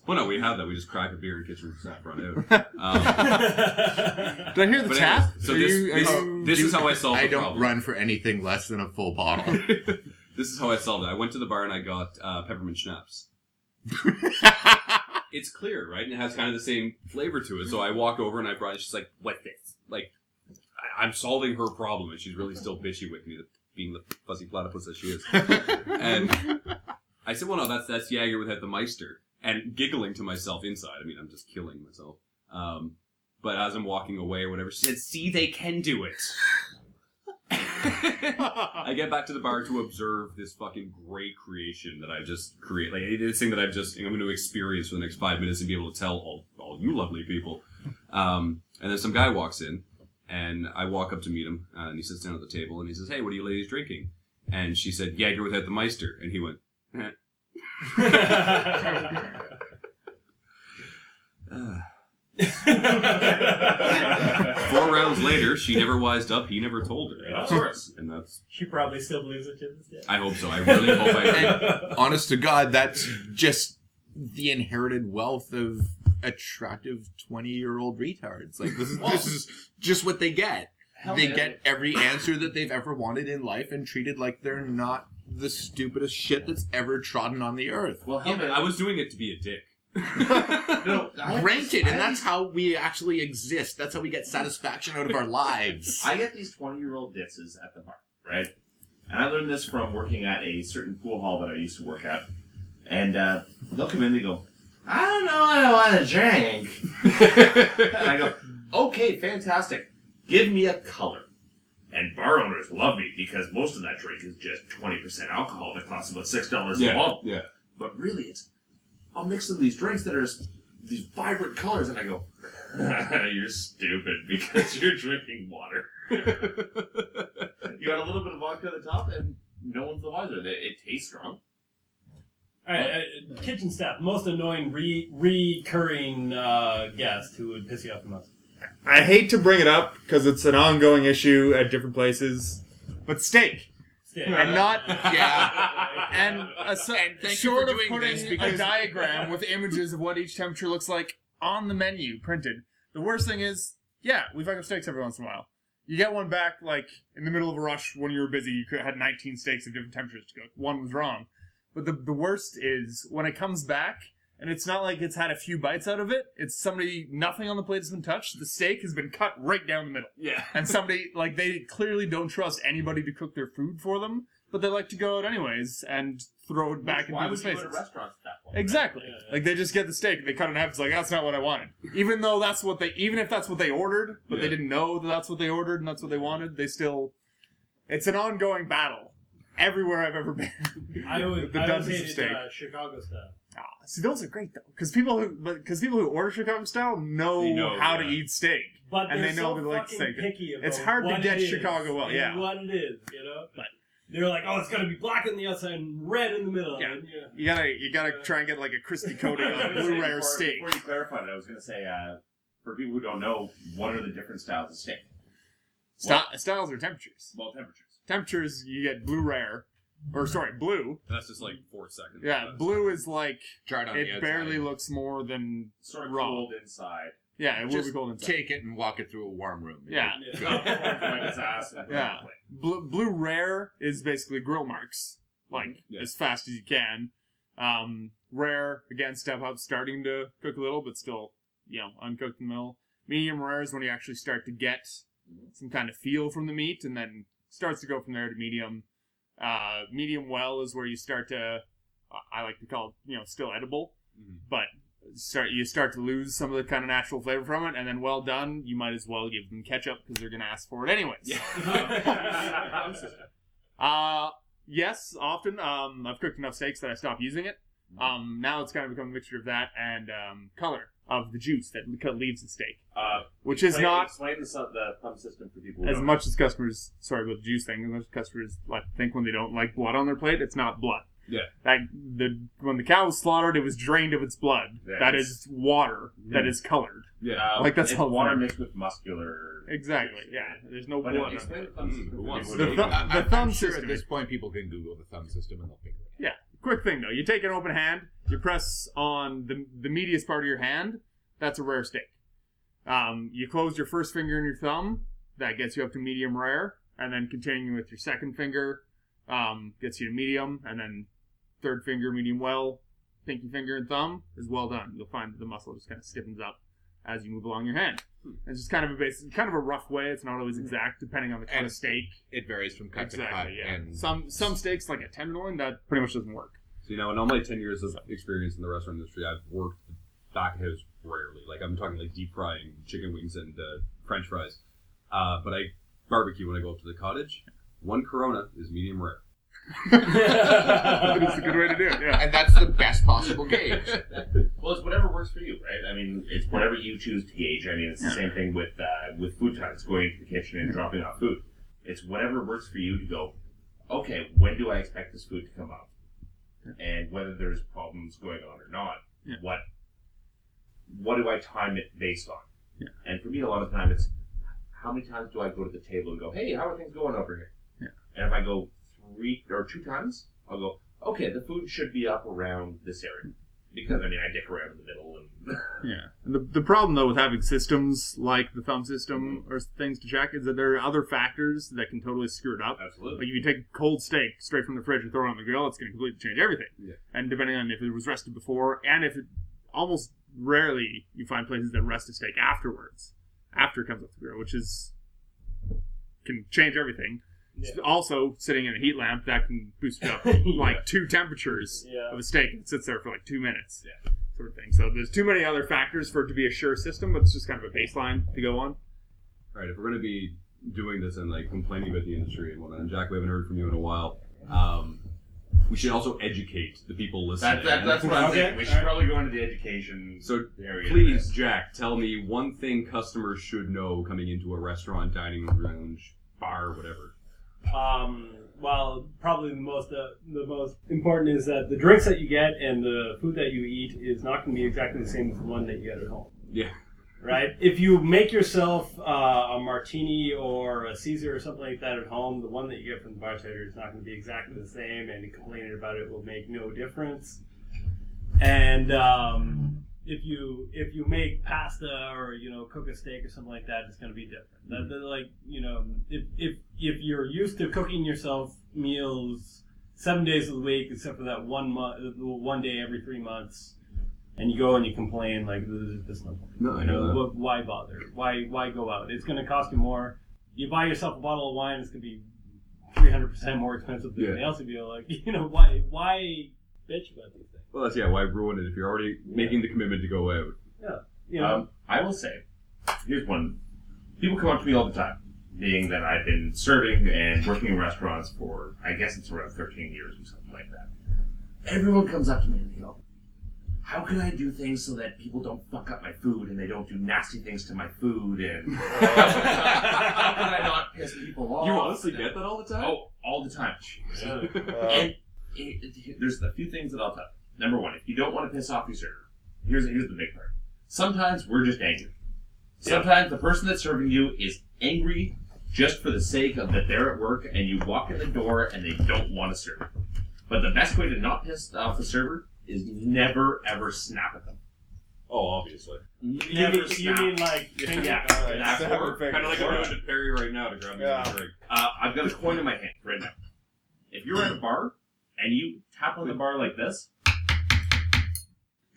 well, no, we have that. We just crack a beer and kitchen staff run out. Um, Did I hear the but tap? anyways, so Are this, you- are this, you- this is how I solved I the don't problem. run for anything less than a full bottle. this is how I solved it. I went to the bar and I got uh, peppermint schnapps. It's clear, right? And it has kind of the same flavor to it. So I walk over and I brought it. She's like, "What this?" Like, I- I'm solving her problem, and she's really still bitchy with me, being the fuzzy platypus that she is. and I said, "Well, no, that's that's Jaeger without the Meister." And giggling to myself inside. I mean, I'm just killing myself. Um, but as I'm walking away or whatever, she said, "See, they can do it." I get back to the bar to observe this fucking great creation that I just create, like this thing that I've just I'm going to experience for the next five minutes and be able to tell all, all you lovely people. Um, and then some guy walks in, and I walk up to meet him, uh, and he sits down at the table, and he says, "Hey, what are you ladies drinking?" And she said, "Jaeger without the Meister," and he went. "Eh." Four rounds later, she never wised up. He never told her. Of course. And that's. she probably still believes it to this day. I hope so. I really hope I. And honest to God, that's just the inherited wealth of attractive twenty-year-old retards. Like this is this is just what they get. Hell they yeah. get every answer that they've ever wanted in life and treated like they're not the stupidest shit that's ever trodden on the earth. Well, Yeah, hell, I was doing it to be a dick. no, Granted, and that's how we actually exist. That's how we get satisfaction out of our lives. I get these 20 year old ditzes at the bar, right? And I learned this from working at a certain pool hall that I used to work at. And uh, they'll come in, they go, I don't know what I want to drink. and I go, okay, fantastic. Give me a color. And bar owners love me because most of that drink is just 20% alcohol that costs about $6 a bottle. yeah. But really, it's, I'll mix in these drinks that are these vibrant colors. And I go, you're stupid because you're drinking water. You got a little bit of vodka at the top, and no one's the wiser. It, it tastes strong. All right, uh, kitchen staff, most annoying re- recurring uh, guest who would piss you off the most. I hate to bring it up because it's an ongoing issue at different places, but steak. Stick. And not- Yeah. And a, so, And thank you short for of doing putting this a because- diagram with images of what each temperature looks like on the menu printed. The worst thing is, yeah, we fuck up steaks every once in a while. You get one back like in the middle of a rush when you were busy. You could had 19 steaks of different temperatures to go. One was wrong, but the the worst is when it comes back and it's not like it's had a few bites out of it. It's somebody nothing on the plate has been touched. The steak has been cut right down the middle Yeah. and somebody like they clearly don't trust anybody to cook their food for them, but they like to go out anyways and throw it back Why into would the you go to restaurants at that point? Exactly. Yeah, yeah. Like they just get the steak, they cut it in half. It's like that's not what I wanted. Even though that's what they, even if that's what they ordered, but they didn't know that that's what they ordered and that's what they wanted, they still. It's an ongoing battle everywhere I've ever been. I always, the I always dozens of hated steak. uh, Chicago style. Ah, see, those are great though, because people who, because people who order Chicago style know, know, how to eat steak. But And they're know so they like steak. picky about It's hard to get Chicago well, yeah. what it is, you know. But they're like, oh, it's gonna be black on the outside and red in the middle. Yeah. And, yeah. You gotta, you gotta try and get like a crispy coating on a blue rare before, steak. Before you clarify that, I was going to say, uh, for people who don't know, what are the different styles of steak? Sti- styles or temperatures. Well, temperatures. Temperatures, you get blue rare, or sorry, blue. That's just like four seconds. Yeah, blue is like Charred on the it outside. barely looks more than Sort of Raw. cold inside. yeah. It will Just be cold inside. Take it and walk it through a warm room. Yeah. Point its ass and put it on Yeah. Blue, blue rare is basically grill marks, like Yeah. as fast as you can. Um, rare again, step up, starting to cook a little, but still, you know, uncooked in the middle. Medium rare is when you actually start to get some kind of feel from the meat, and then starts to go from there to medium. Uh, medium well is where you start to, I like to call it, you know, still edible, Mhm. but start you start to lose some of the kind of natural flavor from it, and then well done, you might as well give them ketchup because they're gonna ask for it anyways. Uh, yes, often. Um, I've cooked enough steaks that I stopped using it. Um, now it's kind of become a mixture of that and um, color. Of the juice that le- leaves the steak, Uh, which is not explain the, su- the thumb system for people. As don't. much as customers. Sorry about the juice thing. As much as customers like think when they don't like blood on their plate, it's not blood. Yeah. That the when the cow was slaughtered, it was drained of its blood. Yeah, that it's- is water that Mm. is colored. Yeah. Like, that's it's how- water mixed with muscular. Exactly. Yeah. There's no But blood. explain the thumb system who for wants people to who The don't thumb- know. I- the thumb I'm sure system. at this point people can Google the thumb system and they'll figure it out. Yeah. Quick thing though, you take an open hand, you press on the the meatiest part of your hand. That's a rare steak. Um, you close your first finger and your thumb. That gets you up to medium rare, and then continuing with your second finger, um, gets you to medium, and then third finger medium well, pinky finger and thumb is well done. You'll find that the muscle just kind of stiffens up as you move along your hand. It's just kind of a basic, kind of a rough way. It's not always exact, depending on the kind And of steak. It varies from cut to cut. Yeah. And Some some steaks like a tenderloin that pretty much doesn't work. So, you know, in all my 10 years of experience in the restaurant industry, I've worked back of house rarely. Like, I'm talking like deep frying chicken wings and uh, french fries. Uh, but I barbecue when I go up to the cottage. One Corona is medium rare. it's a good way to do it. Yeah. and that's the best possible gauge. Well, it's whatever works for you, right? I mean, it's whatever you choose to gauge. I mean, it's the same thing with uh, with food times, going into the kitchen and dropping off food. It's whatever works for you to go. Okay, when do I expect this food to come up? And whether there's problems going on or not, Yeah. what what do I time it based on? Yeah. And for me, a lot of the time, it's how many times do I go to the table and go, "Hey, how are things going over here?" Yeah. And if I go three or two times, I'll go, "Okay, the food should be up around this area." Because I mean, I dick around in the middle, and Yeah. And the, the problem, though, with having systems like the thumb system mm-hmm. or things to check is that there are other factors that can totally screw it up. Like absolutely. if you take cold steak straight from the fridge and throw it on the grill, it's going to completely change everything. Yeah. And depending on if it was rested before, and if it almost rarely you find places that rest a steak afterwards, after it comes off the grill, which is can change everything. Yeah. Also, sitting in a heat lamp that can boost it up like two temperatures Yeah. of a steak. It sits there for like two minutes, Yeah. sort of thing. So there's too many other factors for it to be a sure system, but it's just kind of a baseline to go on. All right, if we're going to be doing this and like complaining about the industry and whatnot, and Jack, we haven't heard from you in a while. Um, we should also educate the people listening. That, that, that's what I'm Okay, thinking. We should probably go into the education So area. please, Jack, tell me one thing customers should know coming into a restaurant, dining room, lounge, bar, whatever. Um, well, probably the most uh, the most important is that the drinks that you get and the food that you eat is not going to be exactly the same as the one that you get at home. Yeah. Right? If you make yourself uh, a martini or a Caesar or something like that at home, the one that you get from the bartender is not going to be exactly the same, and complaining about it will make no difference. And um, if you if you make pasta or you know cook a steak or something like that, it's going to be different. That, mm-hmm. that, like you know, if if if you're used to cooking yourself meals seven days of the week, except for that one month, one day every three months, and you go and you complain like there's just no point. No, I You know why bother? Why why go out? It's going to cost you more. You buy yourself a bottle of wine, it's going to be three hundred percent more expensive than Yeah. anything else. If you're like, you know, why why bitch about these things? Well, that's yeah. Why ruin it if you're already making the commitment to go out? You know, Um, I will say, here's one. People come up to me all the time, being that I've been serving and working in restaurants for, I guess it's around 13 years or something like that. Everyone comes up to me and they go, how can I do things so that people don't fuck up my food and they don't do nasty things to my food and how can I not piss people off? You honestly get that all the time? Oh, all the time. And it, it- there's a few things that I'll tell. You. Number one, if you don't want to piss off your server, here's here's the big part. Sometimes we're just angry. Sometimes the person that's serving you is angry just for the sake of that they're at work and you walk in the door and they don't want to serve. But the best way to not piss off the server is never ever snap at them. Oh, obviously. you, Never mean, you snap. mean like finger- Yeah, all right. that's Snap or- or finger. Kind of like I'm going to Perry right now to grab me Yeah. a drink. Uh, I've got a coin in my hand right now. If you're at a bar and you tap on the bar like this,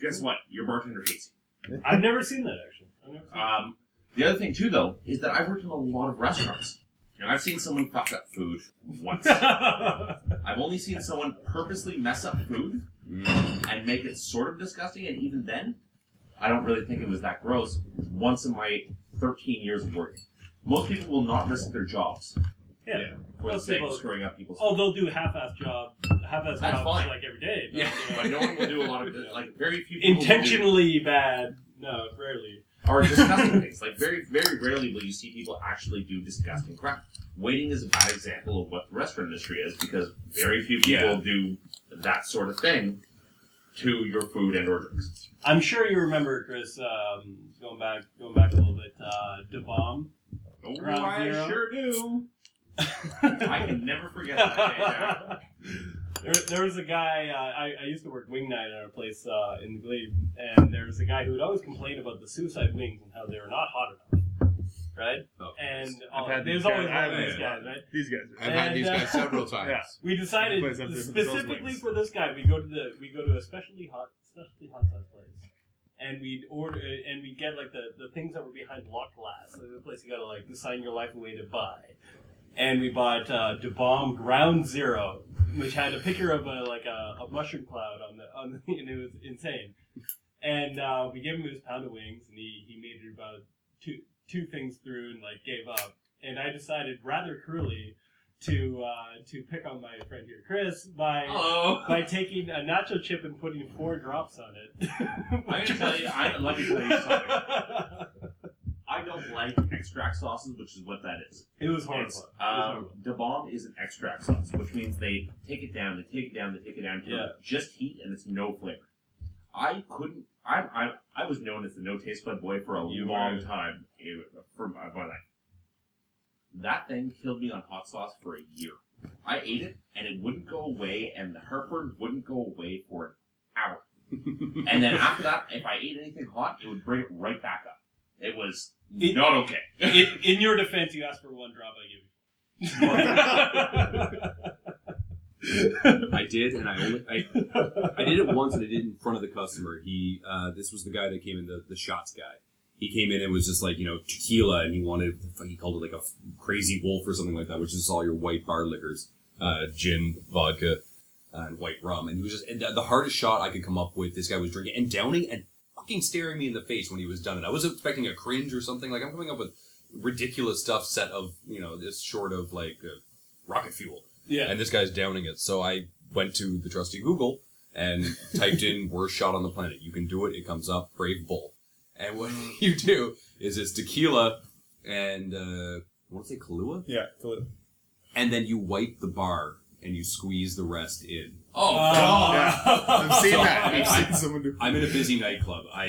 guess what? Your bartender hates you. I've never seen that actually. I've never seen Um, the other thing too, though, is that I've worked in a lot of restaurants, and I've seen someone fuck up food once. that. I've only seen someone purposely mess up food and make it sort of disgusting, and even then, I don't really think it was that gross. Once in my 13 years of working, most people will not risk their jobs yeah. for the Most sake of people- screwing up people's. Oh, they'll do half-ass job, half-ass That's jobs fine. like every day. but, Yeah. you know, But no one will do a lot of like very few people will do- intentionally bad No, rarely. Or disgusting things. Like very, very rarely will you see people actually do disgusting crap. Waiting is a bad example of what the restaurant industry is because very few people Yeah. do that sort of thing to your food and or drinks. I'm sure you remember, Chris. Um, going back, going back a little bit. Uh, Bomb. Oh, Ground I zero. sure do. I can never forget that day. there, there was a guy. Uh, I, I used to work wing night at a place uh, in the Glebe, and there was a guy who would always complain about the suicide wings and how they were not hot enough, right? Oh, And I've had there's these always guys. one of these guys, right? These guys. I've had these uh, guys several times. Yeah. We decided Place up there for the girls' specifically for this guy, we go to the we go to a specially hot specialty hot sauce place, and we'd order and we get like the the things that were behind block glass, like the place you gotta like sign your life away to buy. And we bought uh, Da Bomb Ground Zero, which had a picture of a like a, a mushroom cloud on the on the, and it was insane. And uh, we gave him his pound of wings, and he, he made it about two two things through and like gave up. And I decided rather cruelly to uh, to pick on my friend here, Chris, by Hello. by taking a nacho chip and putting four drops on it. I'm gonna tell you. I let me tell you something. I don't like extract sauces, which is what that is. it was horrible. It's, um, the bomb is an extract sauce, which means they take it down, they take it down, they take it down to Yeah. just heat, and it's no flavor. I couldn't. I I, I was known as the no taste bud boy for a You long were. time. eh, For my, my life. That thing killed me on hot sauce for a year. I ate it, and it wouldn't go away, and the heartburn wouldn't go away for an hour. and then after that, if I ate anything hot, it would bring it right back up. It was It- not okay. in, in your defense, you asked for one drop. I give you. I did, and I only I, I did it once, and I did it in front of the customer. He uh, this was the guy that came in, the, the shots guy. He came in and was just like you know tequila, and he wanted he called it like a f- crazy wolf or something like that, which is all your white bar liquors, uh, gin, vodka, and white rum. And he was just and the the hardest shot I could come up with. This guy was drinking and downing and fucking staring me in the face when he was done it. I was expecting a cringe or something. Like I'm coming up with ridiculous stuff set of you know this short of like uh, rocket fuel yeah. and this guy's downing it. So I went to the trusty Google and typed in worst shot on the planet. You can do it. It comes up Brave Bull. And what you do is it's tequila and uh, I want to say Kahlua, Yeah, Kahlua. and then you wipe the bar and you squeeze the rest in. Oh, Yeah. I've seen So, that. I- I've I- seen someone do. I'm in a busy nightclub. I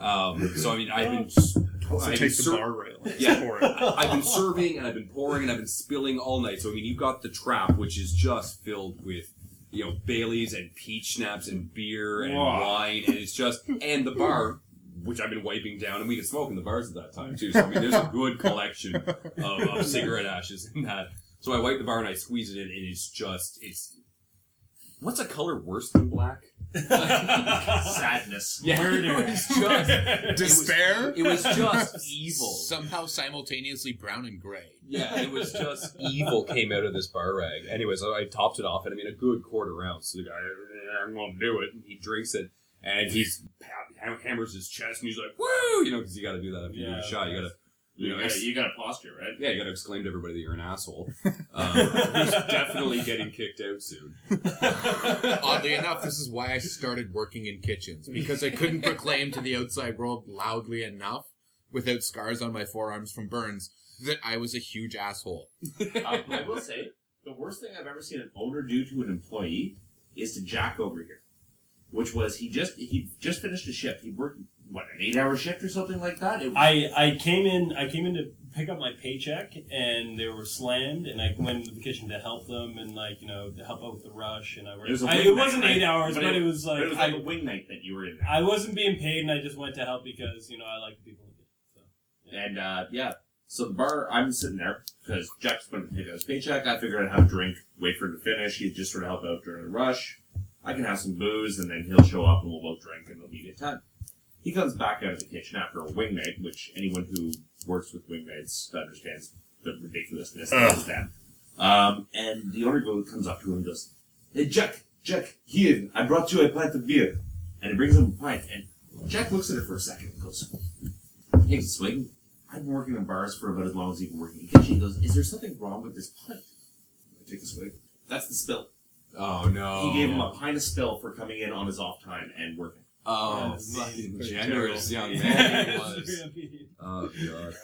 um, so I mean I've been s- Also I've take been the ser- bar rail. and Yeah. pour it. I've been serving and I've been pouring and I've been spilling all night. So I mean, you've got the trap, which is just filled with you know Baileys and peach schnapps and beer and Wow. wine, and it's just and the bar, which I've been wiping down, and we can smoke in the bars at that time too. So I mean, there's a good collection of, of cigarette ashes in that. So I wipe the bar and I squeeze it in, and it's just it's. What's a color worse than black? sadness. Yeah, Murder. it was just Despair? It was just evil. Somehow simultaneously brown and gray. Yeah, it was just evil came out of this bar rag. Anyways, I topped it off, and I mean a good quarter ounce. So the guy, "Eh, I'm gonna do it. And he drinks it, and he's hammers his chest, and he's like, "Woo!" You know, because you got to do that after you do a shot. You got to, you You know, got ex- you got a posture, right? yeah, you got to exclaim to everybody that you're an asshole. Um, he's definitely getting kicked out soon. Oddly enough, this is why I started working in kitchens because I couldn't proclaim to the outside world loudly enough, without scars on my forearms from burns, that I was a huge asshole. Um, I will say, the worst thing I've ever seen an owner do to an employee is to Jack over here, which was he just he just finished a shift. He worked what an eight hour shift or something like that. It, I, I came in I came in to pick up my paycheck and they were slammed and I went into the kitchen to help them and like you know to help out with the rush and I worked. It was a I- wing it night, wasn't right? eight hours, but, it, was like, it was like I, a wing night that you were in. I wasn't being paid and I just went to help because you know I like people. So And uh, yeah, so the bar, I'm sitting there because Jack's going to take out his paycheck. I figured I'd have a drink, wait for him to finish. He'd just sort of help out during the rush. I can have some booze, and then he'll show up and we'll both drink, and it'll be a good time. He comes back out of the kitchen after a wing night, which anyone who works with wing nights understands the ridiculousness of that. Um, and the owner goes, comes up to him and goes, Hey, Jack, Jack, here, I brought you a pint of beer. And he brings him a pint, and Jack looks at it for a second and goes, takes a swig. I've been working in bars for about as long as you've been working in the kitchen. He goes, Is there something wrong with this pint? I take a swig. That's the spill. Oh no! He gave him a pint of spill for coming in on his off time and working. Oh, That's mean. fucking generous terrible. young man he was. Oh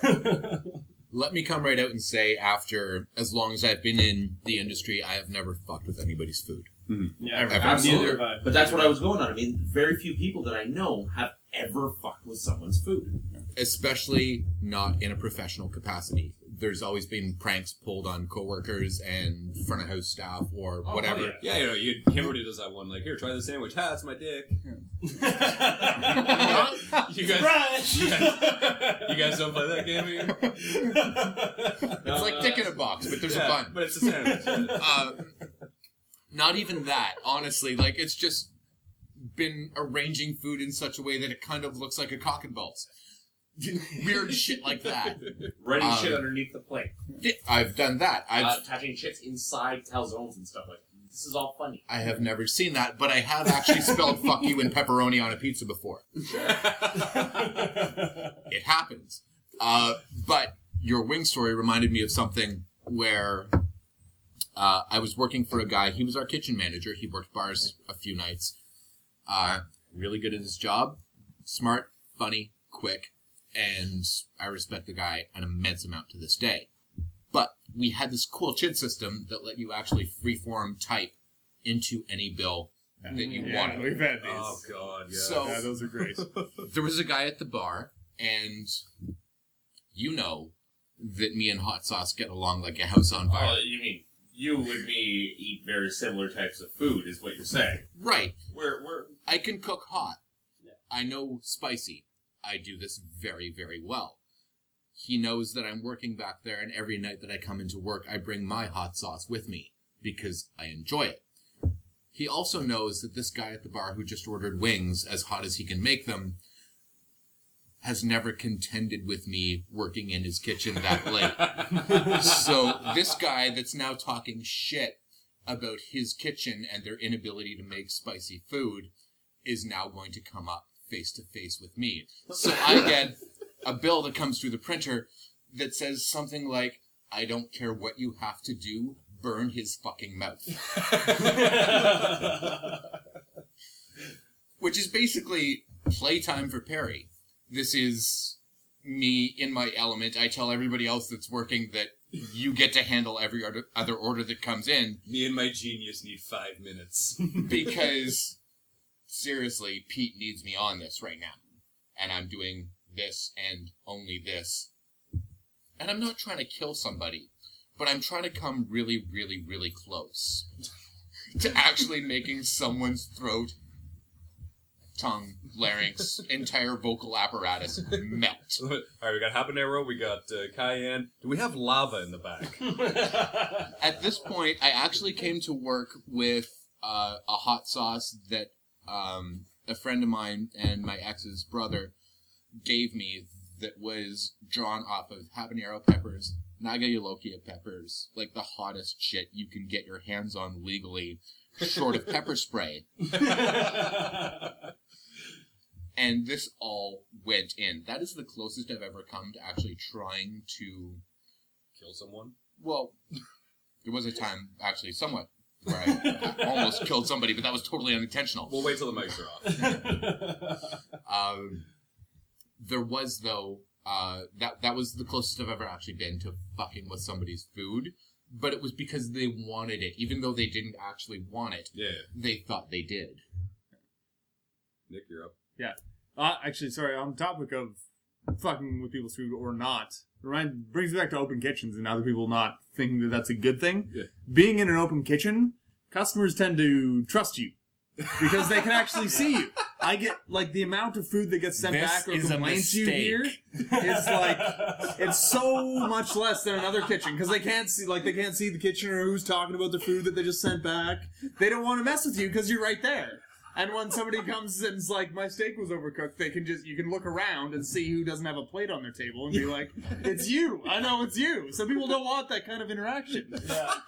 god. Let me come right out and say, after as long as I've been in the industry, I have never fucked with anybody's food. Mm-hmm. Yeah, Ever. absolutely. Neither have But that's what I was going on. I mean, very few people that I know have ever fucked with someone's food. Especially not in a professional capacity. There's always been pranks pulled on coworkers and front of house staff or Oh, whatever. hell Yeah, you know, you, Kimberly does that one. Like, here, try the sandwich. Ha, it's my dick. You guys, you guys, you guys don't play that game here? It's like dick in a box, but there's Yeah, a bun. But it's a sandwich. Uh, not even that, honestly. Like it's just been arranging food in such a way that it kind of looks like a cock and balls. Weird shit like that. Writing Um, shit underneath the plate. I've done that. I've Uh, touching shits inside calzones and stuff like that. This is all funny. I have never seen that, but I have actually spelled "fuck you" and pepperoni on a pizza before. it happens. Uh, but your wing story reminded me of something where uh, I was working for a guy. He was our kitchen manager. He worked bars a few nights. Uh, really good at his job, smart, funny, quick, and I respect the guy an immense amount to this day. But we had this cool chit system that let you actually freeform type into any bill that mm-hmm. you Yeah, wanted. we've had these. oh god, yeah. So- yeah, those are great. there was a guy at the bar, and you know that me and Hot Sauce get along like a house on fire. Oh, you mean you and me eat very similar types of food, is what you're saying? right. We're we're I can cook hot. I know spicy. I do this very, very well. He knows that I'm working back there, and every night that I come into work, I bring my hot sauce with me because I enjoy it. He also knows that this guy at the bar who just ordered wings as hot as he can make them has never contended with me working in his kitchen that late. so this guy that's now talking shit about his kitchen and their inability to make spicy food is now going to come up face to face with me. So I get a bill that comes through the printer that says something like, I don't care what you have to do, burn his fucking mouth. Which is basically playtime for Perry. This is me in my element. I tell everybody else that's working that you get to handle every other- order that comes in Me and my genius need five minutes. because seriously, Pete needs me on this right now. And I'm doing this and only this. And I'm not trying to kill somebody, but I'm trying to come really, really, really close to actually making someone's throat, tongue, larynx, entire vocal apparatus melt. All right, we got habanero, we got uh, cayenne. Do we have lava in the back? At this point, I actually came to work with uh, a hot sauce that um, a friend of mine and my ex's brother gave me that was drawn off of habanero peppers, Naga Jolokia peppers, like the hottest shit you can get your hands on legally, short of pepper spray. And this all went in. That is the closest I've ever come to actually trying to Kill someone? well, there was a time, actually, somewhat, where I almost killed somebody, but that was totally unintentional. We'll wait till the mics are off. Um, there was, though, uh, that that was the closest I've ever actually been to fucking with somebody's food, but it was because they wanted it, even though they didn't actually want it. Yeah. They thought they did. Nick, you're up. Yeah. Uh, actually, sorry, on topic of fucking with people's food or not, remind brings me back to open kitchens and other people not thinking that that's a good thing. Yeah. Being in an open kitchen, customers tend to trust you because they can actually see you. I get like the amount of food that gets sent This back or is a complained to you here is like it's so much less than another kitchen because they can't see like they can't see the kitchen or who's talking about the food that they just sent back. They don't want to mess with you because you're right there. And when somebody comes and is like, "My steak was overcooked," they can just you can look around and see who doesn't have a plate on their table and be like, "It's you. I know it's you." So people don't want that kind of interaction.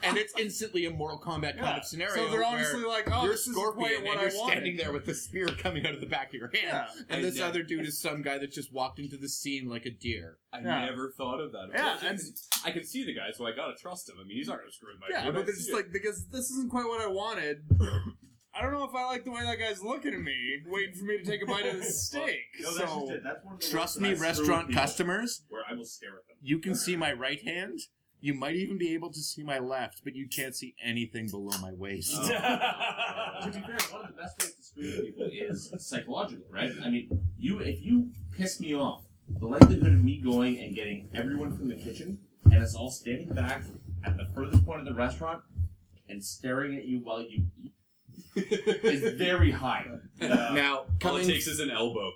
And it's instantly a Mortal Kombat kind Yeah. of scenario. So they're honestly where like, "Oh, you're this is Scorpion quite what and I you're wanted." standing there with the spear coming out of the back of your hand, Yeah. and this I- other dude is some guy that just walked into the scene like a deer. I Yeah. never thought of that. Yeah, I and- I can see the guy, so I gotta trust him. I mean, he's not gonna screw with my Yeah, but I they're just it. like because this isn't quite what I wanted. I don't know if I like the way that guy's looking at me, waiting for me to take a bite of the steak. No, that's just so it. That's one of the Trust ones me, that I screw restaurant people, customers, Where I will stare at them. you can see my right hand. You might even be able to see my left, but you can't see anything below my waist. Oh. to be fair, one of the best ways to screw with people is psychological, right? I mean, you if you piss me off, the likelihood of me going and getting everyone from the kitchen and us all standing back at the furthest point of the restaurant and staring at you while you eat is very high. Now, All it coming takes is an elbow.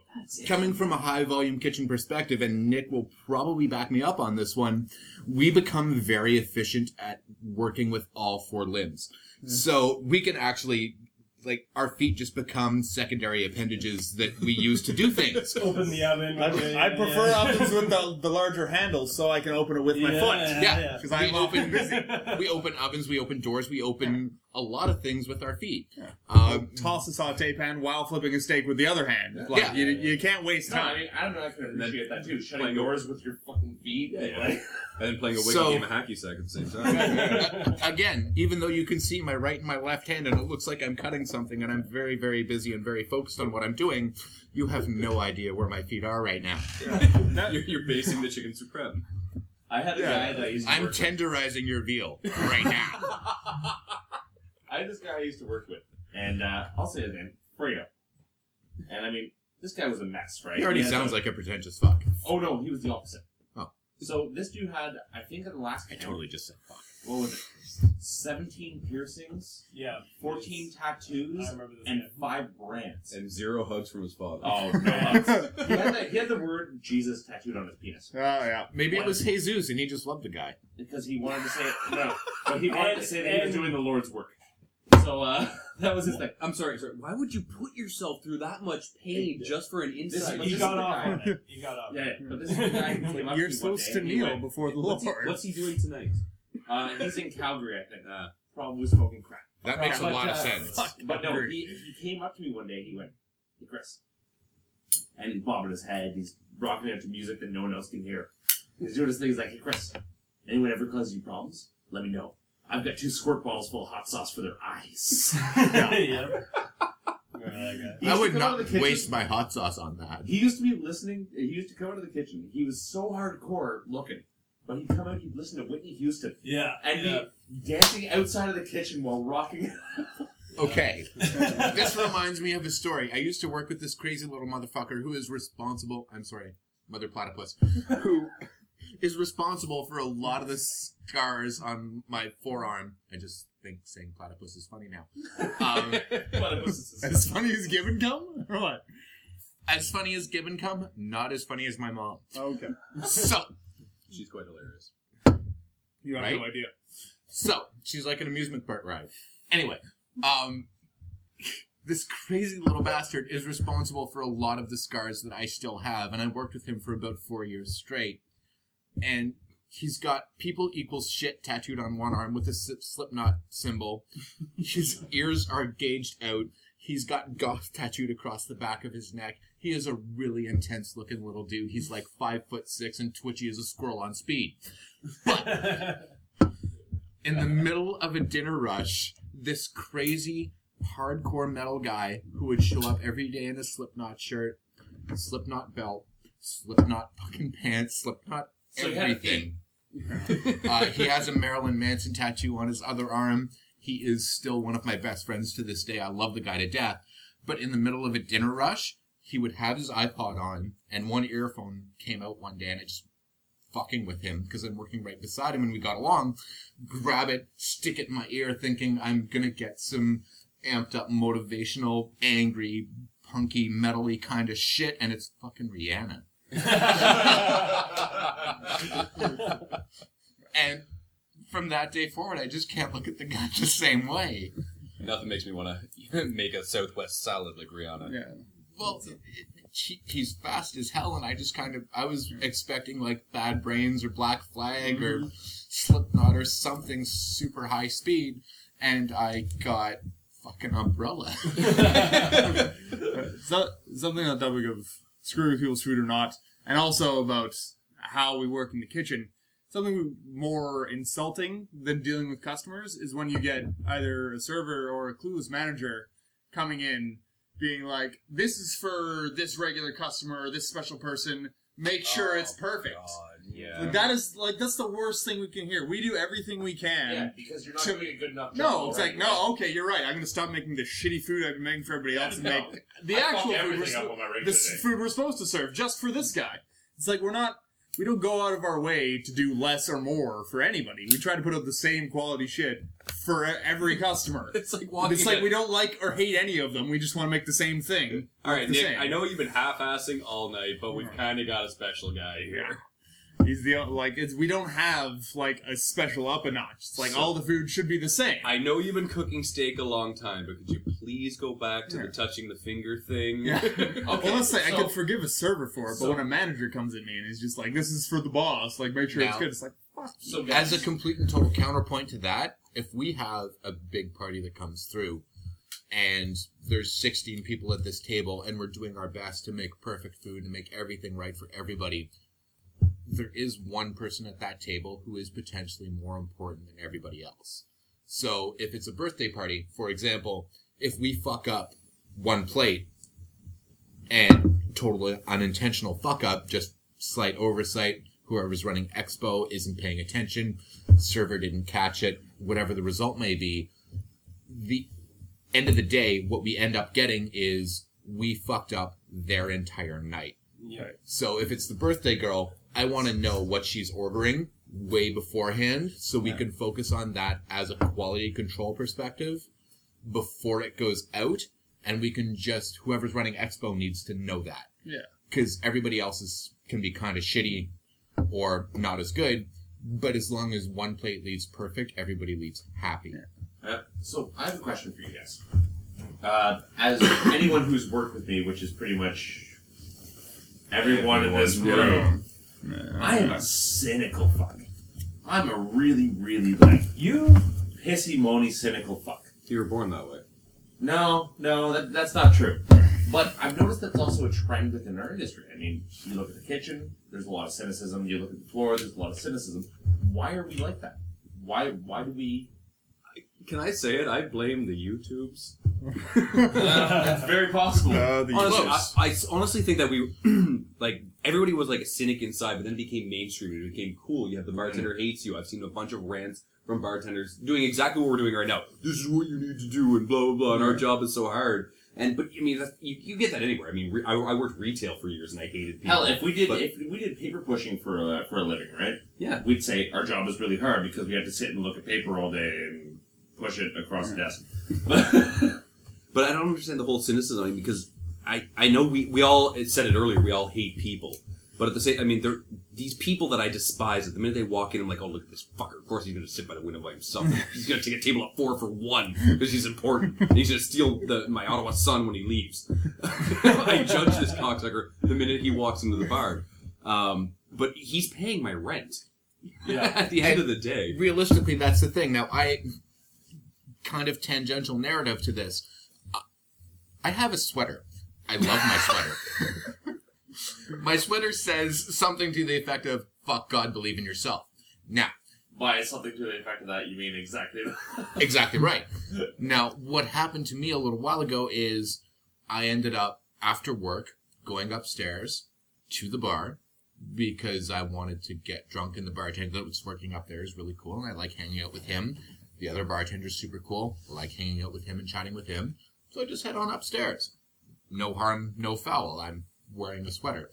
coming from a high volume kitchen perspective, and Nick will probably back me up on this one, we become very efficient at working with all four limbs. So we can actually, like, our feet just become secondary appendages that we use to do things. Open the oven. I, I prefer ovens with the, the larger handles so I can open it with my Yeah, foot. Yeah, yeah. Because we I'm often open, busy. we open ovens, we open doors, we open a lot of things with our feet. Um, Um, toss a saute pan while flipping a steak with the other hand. Like, Yeah. you, you can't waste No, I time. mean, I don't know. If I can appreciate that too. Shutting Playing doors with your fucking feet. Like, And then playing a wicked So- game of hacky sack at the same time. again, even though you can see my right and my left hand and it looks like I'm cutting something and I'm very, very busy and very focused on what I'm doing, you have no idea where my feet are right now. you're, you're basing the chicken supreme. I had a guy that I used to I'm work with. tenderizing your veal right now. I had this guy I used to work with, and uh, I'll say his name, Fredo. And I mean, this guy was a mess, right? He already had sounds a- like a pretentious fuck. Oh no, he was the opposite. Oh. So this dude had, I think, at the last I count, totally just said fuck. what was it? Seventeen piercings, Yeah. fourteen tattoos, I remember this. and guy. five brands. And zero hugs from his father. Oh no! he, had the, he had the word Jesus tattooed on his penis Oh, yeah. Maybe it was Jesus and he just loved the guy. because he wanted to say it. No, but he wanted to say that he was doing the Lord's work. So uh, that was his thing. I'm sorry, sorry. Why would you put yourself through that much pain just for an This inside? is- He this got the off guy. on it. He got off. Yeah, yeah, but this is the guy who came up You're to me supposed one to and he kneel went, before the what's, he, Lord. what's he doing tonight? Uh, he's in Calgary, I think. Uh, Probably smoking crack. That makes a But, lot of uh, sense. But no, he, he came up to me one day. He went, "Hey, Chris," and he's bobbing his head. He's rocking out to music that no one else can hear. He's doing his thing. He's like, "Hey, Chris, anyone ever cause you problems? Let me know. I've got two squirt bottles full of hot sauce for their eyes." yeah. Remember He I used would to come not of the kitchen- waste my hot sauce on that. He used to be listening. He used to come into the kitchen. He was so hardcore looking, but he'd come out. He'd listen to Whitney Houston. Yeah. and yeah. be dancing outside of the kitchen while rocking. Okay. this reminds me of a story. I used to work with this crazy little motherfucker who is responsible. I'm sorry, Mother Platypus, who is responsible for a lot of the scars on my forearm. I just think saying platypus is funny now. Um, platypus is As funny as give and come? Or what? as funny as Gibbon come, not as funny as my mom. Okay. So, she's quite hilarious. You have Right? no idea. so she's like an amusement park ride. Anyway, um, this crazy little bastard is responsible for a lot of the scars that I still have, and I worked with him for about four years straight. And he's got people equals shit tattooed on one arm with a Slipknot symbol. His ears are gauged out. He's got goth tattooed across the back of his neck. He is a really intense looking little dude. He's like five foot six and twitchy as a squirrel on speed. But in the middle of a dinner rush, this crazy hardcore metal guy who would show up every day in a Slipknot shirt, Slipknot belt, Slipknot fucking pants, Slipknot So everything. uh, he has a Marilyn Manson tattoo on his other arm. He is still one of my best friends to this day. I love the guy to death. But in the middle of a dinner rush, he would have his iPod on, and one earphone came out one day, and I just fucking with him because I'm working right beside him and we got along. Grab it, stick it in my ear, thinking I'm gonna get some amped up, motivational, angry, punky, metally kind of shit, and it's fucking Rihanna. and from that day forward, I just can't look at the guy the same way. Nothing makes me want to make a Southwest salad like Rihanna. Yeah. Well, it- he, he's fast as hell, and I just kind of I was expecting like Bad Brains or Black Flag or mm-hmm. Slipknot or something super high speed, and I got fucking Umbrella. so, something on the topic of screwing with people's food or not, and also about how we work in the kitchen. Something more insulting than dealing with customers is when you get either a server or a clueless manager coming in, being like, "This is for this regular customer, or this special person. Make sure oh, it's perfect." Yeah. Like, that is like that's the worst thing we can hear. We do everything we can. Yeah, because you're not to- doing a good enough job. No, it's already, like no. Okay, you're right. I'm gonna stop making the shitty food I've been making for everybody else and make the I actual food we're, everything up on my regular this food we're supposed to serve just for this guy. It's like we're not. We don't go out of our way to do less or more for anybody. We try to put out the same quality shit for e- every customer. It's like walking. It's like in- we don't like or hate any of them. We just want to make the same thing. All right, Nick. same. I know you've been half-assing all night, but we've kind of got a special guy here. He's the like. It's we don't have like a special up a notch. It's like So- all the food should be the same. I know you've been cooking steak a long time, but could you please go back to Yeah. the touching the finger thing? Yeah. well, let's say I so- could forgive a server for it, but so- when a manager comes at me and he's just like, "This is for the boss," like make sure it's Now- good. It's like, fuck. So As guys, a complete and total counterpoint to that, if we have a big party that comes through and there's 16 people at this table and we're doing our best to make perfect food and make everything right for everybody, there is one person at that table who is potentially more important than everybody else. So if it's a birthday party, for example, if we fuck up one plate and totally unintentional fuck up, just slight oversight, whoever's running expo isn't paying attention, server didn't catch it, whatever the result may be, the end of the day, what we end up getting is we fucked up their entire night. Yeah. So if it's the birthday girl, I want to know what she's ordering way beforehand so we can focus on that as a quality control perspective before it goes out and we can just whoever's running expo needs to know that. Yeah. because everybody else's can be kind of shitty or not as good but as long as one plate leaves perfect everybody leaves happy. Uh, so I have a question for you guys. Uh, as anyone who's worked with me, which is pretty much everyone in this room, I am a cynical fuck. I'm a really, really like You pissy, moany, cynical fuck. You were born that way. No, no, that, that's not true. But I've noticed that's also a trend within our industry. I mean, you look at the kitchen, there's a lot of cynicism. You look at the floor, there's a lot of cynicism. Why are we like that? Why why do we? Can I say it? I blame the YouTubes. That's very possible. Uh, the Honestly, I. I honestly think that we like everybody was like a cynic inside, but then it became mainstream. It became cool. You have the bartender mm-hmm. hates you. I've seen a bunch of rants from bartenders doing exactly what we're doing right now. This is what you need to do, and blah blah blah. And our job is so hard. And but I mean, that's, you, you get that anywhere. I mean, re- I, I worked retail for years, and I hated people. Hell, if we did But- if we did paper pushing for a, for a living, right? Yeah. We'd say our job is really hard because we have to sit and look at paper all day and push it across the desk. But I don't understand the whole cynicism because I, I know we, we all said it earlier we all hate people, but at the same I mean they're these people that I despise. At the minute they walk in, I'm like, oh look at this fucker. Of course he's gonna sit by the window by himself. he's gonna take a table at four for one because he's important. And he's gonna steal the my Ottawa Sun when he leaves. I judge this cocksucker the minute he walks into the bar. Um, but he's paying my rent. Yeah. at the end of the day. realistically that's the thing now i kind of tangential narrative to this i have a sweater i love my sweater my sweater says something to the effect of fuck god believe in yourself now By something to the effect of that, you mean exactly exactly right now what happened to me a little while ago is i ended up after work going upstairs to the bar because I wanted to get drunk, and the bartender that was working up there is really cool, and I like hanging out with him. The other bartender's super cool. I like hanging out with him and chatting with him. So I just head on upstairs. No harm, no foul. I'm wearing a sweater.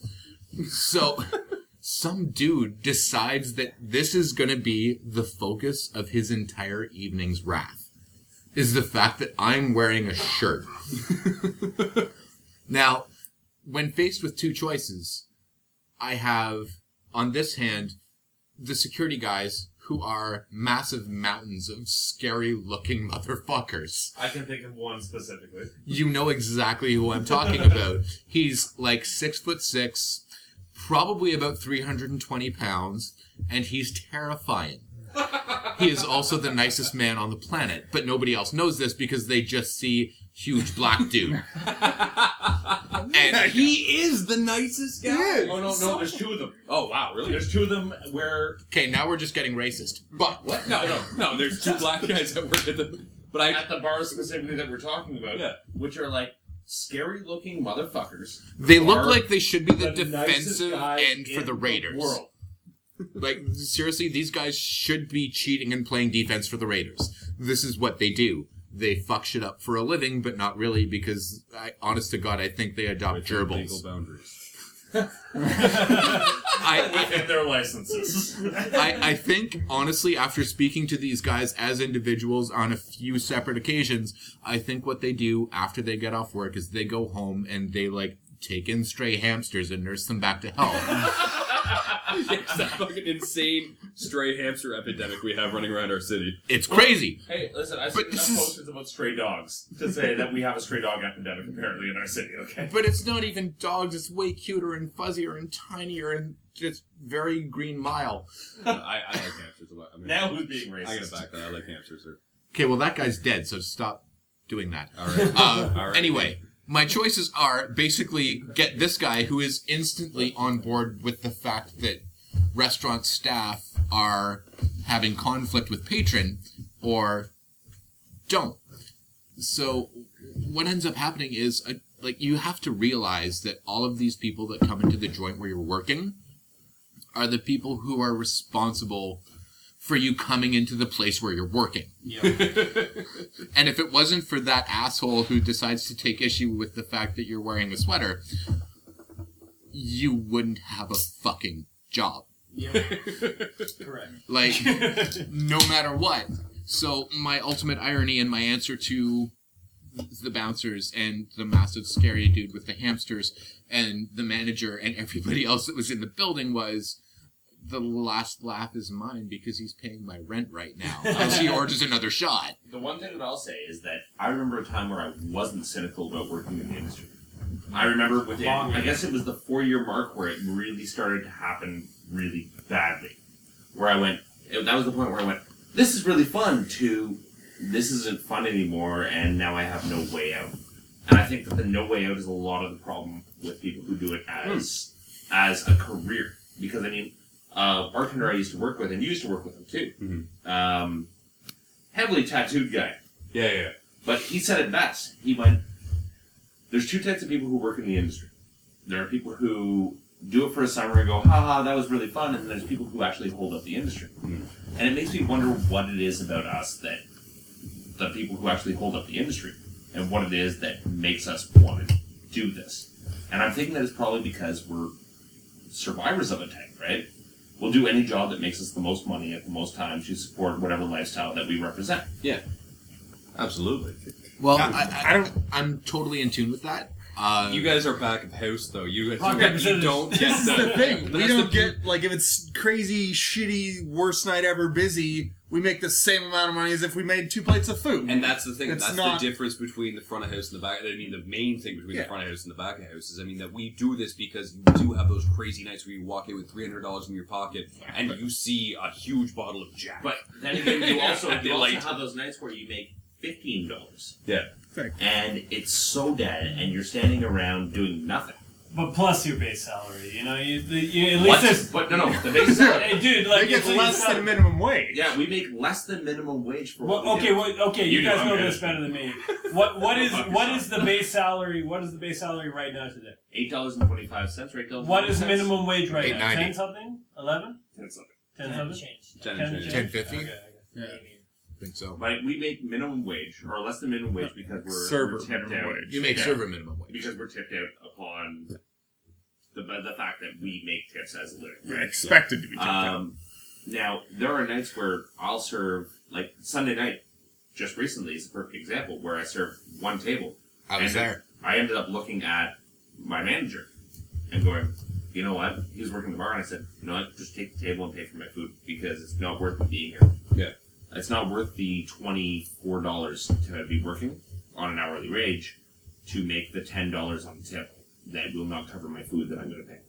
So some dude decides that this is going to be the focus of his entire evening's wrath. Is the fact that I'm wearing a shirt. now, when faced with two choices, I have on this hand the security guys who are massive mountains of scary looking motherfuckers. I can think of one specifically. You know exactly who I'm talking about. He's like six foot six, probably about 320 pounds, and he's terrifying. He is also the nicest man on the planet, but nobody else knows this because they just see huge black dude. and He is the nicest guy. Oh no, no, there's two of them. Oh wow, really? There's two of them where okay, now we're just getting racist. But What? No, no, no. There's two black guys that work at the. But But I- at the bars specifically that we're talking about, Yeah. which are like scary looking motherfuckers. They look are like they should be the, the nicest defensive guys end for in the Raiders. world. Like seriously, these guys should be cheating and playing defense for the Raiders. This is what they do. They fuck shit up for a living, but not really because, I, honest to God, I think they adopt Legal gerbils. boundaries. I, Within their licenses. I, I think, honestly, after speaking to these guys as individuals on a few separate occasions, I think what they do after they get off work is they go home and they, like, take in stray hamsters and nurse them back to health. it's that fucking insane stray hamster epidemic we have running around our city. it's crazy. Hey, listen, I've But seen this is- posters about stray dogs to say that we have a stray dog epidemic apparently in our city, okay? But it's not even dogs, it's way cuter and fuzzier and tinier and just very green mile. I, I like hamsters a lot. I mean, Now who's being racist? I gotta back that. I like hamsters. Sir. Okay, well, that guy's dead, so stop doing that. All right. Uh, All right. Anyway, my choices are basically get this guy who is instantly on board with the fact that restaurant staff are having conflict with patron, or don't. So, what ends up happening is, uh, like, you have to realize that all of these people that come into the joint where you're working are the people who are responsible for you coming into the place where you're working. And if it wasn't for that asshole who decides to take issue with the fact that you're wearing a sweater, you wouldn't have a fucking job. Correct. Like, no matter what. So, my ultimate irony and my answer to the bouncers and the massive scary dude with the hamsters and the manager and everybody else that was in the building was the last laugh is mine because he's paying my rent right now as he orders another shot. The one thing that I'll say is that I remember a time where I wasn't cynical about working in the industry. I remember within, Long I guess it was the four year mark where it really started to happen really badly. Where I went, that was the point where I went, this is really fun to, this isn't fun anymore and now I have no way out. And I think that the no way out is a lot of the problem with people who do it hmm. as, as a career. Because I mean, uh, bartender I used to work with, and you used to work with him too. Um, heavily tattooed guy. Yeah, yeah. But he said it best. He went, There's two types of people who work in the industry. There are people who do it for a summer and go, ha ha, that was really fun. And then there's people who actually hold up the industry. And it makes me wonder what it is about us that the people who actually hold up the industry and what it is that makes us want to do this. And I'm thinking that it's probably because we're survivors of a tank, right? We'll do any job that makes us the most money at the most time to support whatever lifestyle that we represent. Yeah, absolutely. Well, I- I, I, don't. I'm totally in tune with that. Uh, You guys are back of house though. You, you, Rock, you, paper, scissors. don't get This is the thing. We don't the- get like if it's crazy, shitty, worst night ever busy. We make the same amount of money as if we made two plates of food. And that's the thing. It's that's not- the difference between the front of house and the back. I mean, the main thing between Yeah. the front of house and the back of house is, I mean, that we do this because you do have those crazy nights where you walk in with three hundred dollars in your pocket and you see a huge bottle of Jack. But then again, you also, you also have those nights where you make fifteen dollars. Yeah. And it's so dead, and you're standing around doing nothing. But plus your base salary, you know, you, the, you at least What? there's. But no, no, the base salary. Hey, dude, they like get at least less not- than minimum wage. Yeah, we make less than minimum wage for what Well, we okay, do. well, okay, you, You guys know, know I'm this good. better than me. What what is Fuck what the base salary? What is the base salary right now today? Eight dollars and twenty-five cents, right? What is minimum wage right now? $8.90. Ten something? Eleven? Ten something. Ten Ten something? change. Ten Ten change. change? 10.50? Okay, okay. Yeah. I think so. But we make minimum wage, or less than minimum wage, because we're, Server we're tipped minimum out. wage. You make Yeah. server minimum wage. because we're tipped out upon the the fact that we make tips as a living. We're expected to be tipped out. Um, now there are nights where I'll serve like Sunday night. Just recently is a perfect example where I served one table. I was And there. I ended up looking at my manager and going, you know what? He was working the bar, and I said, you know what? Just take the table and pay for my food because it's not worth me being here. Yeah. It's not worth the twenty four dollars to be working on an hourly wage to make the ten dollars on the tip that will not cover my food that I'm going to pay.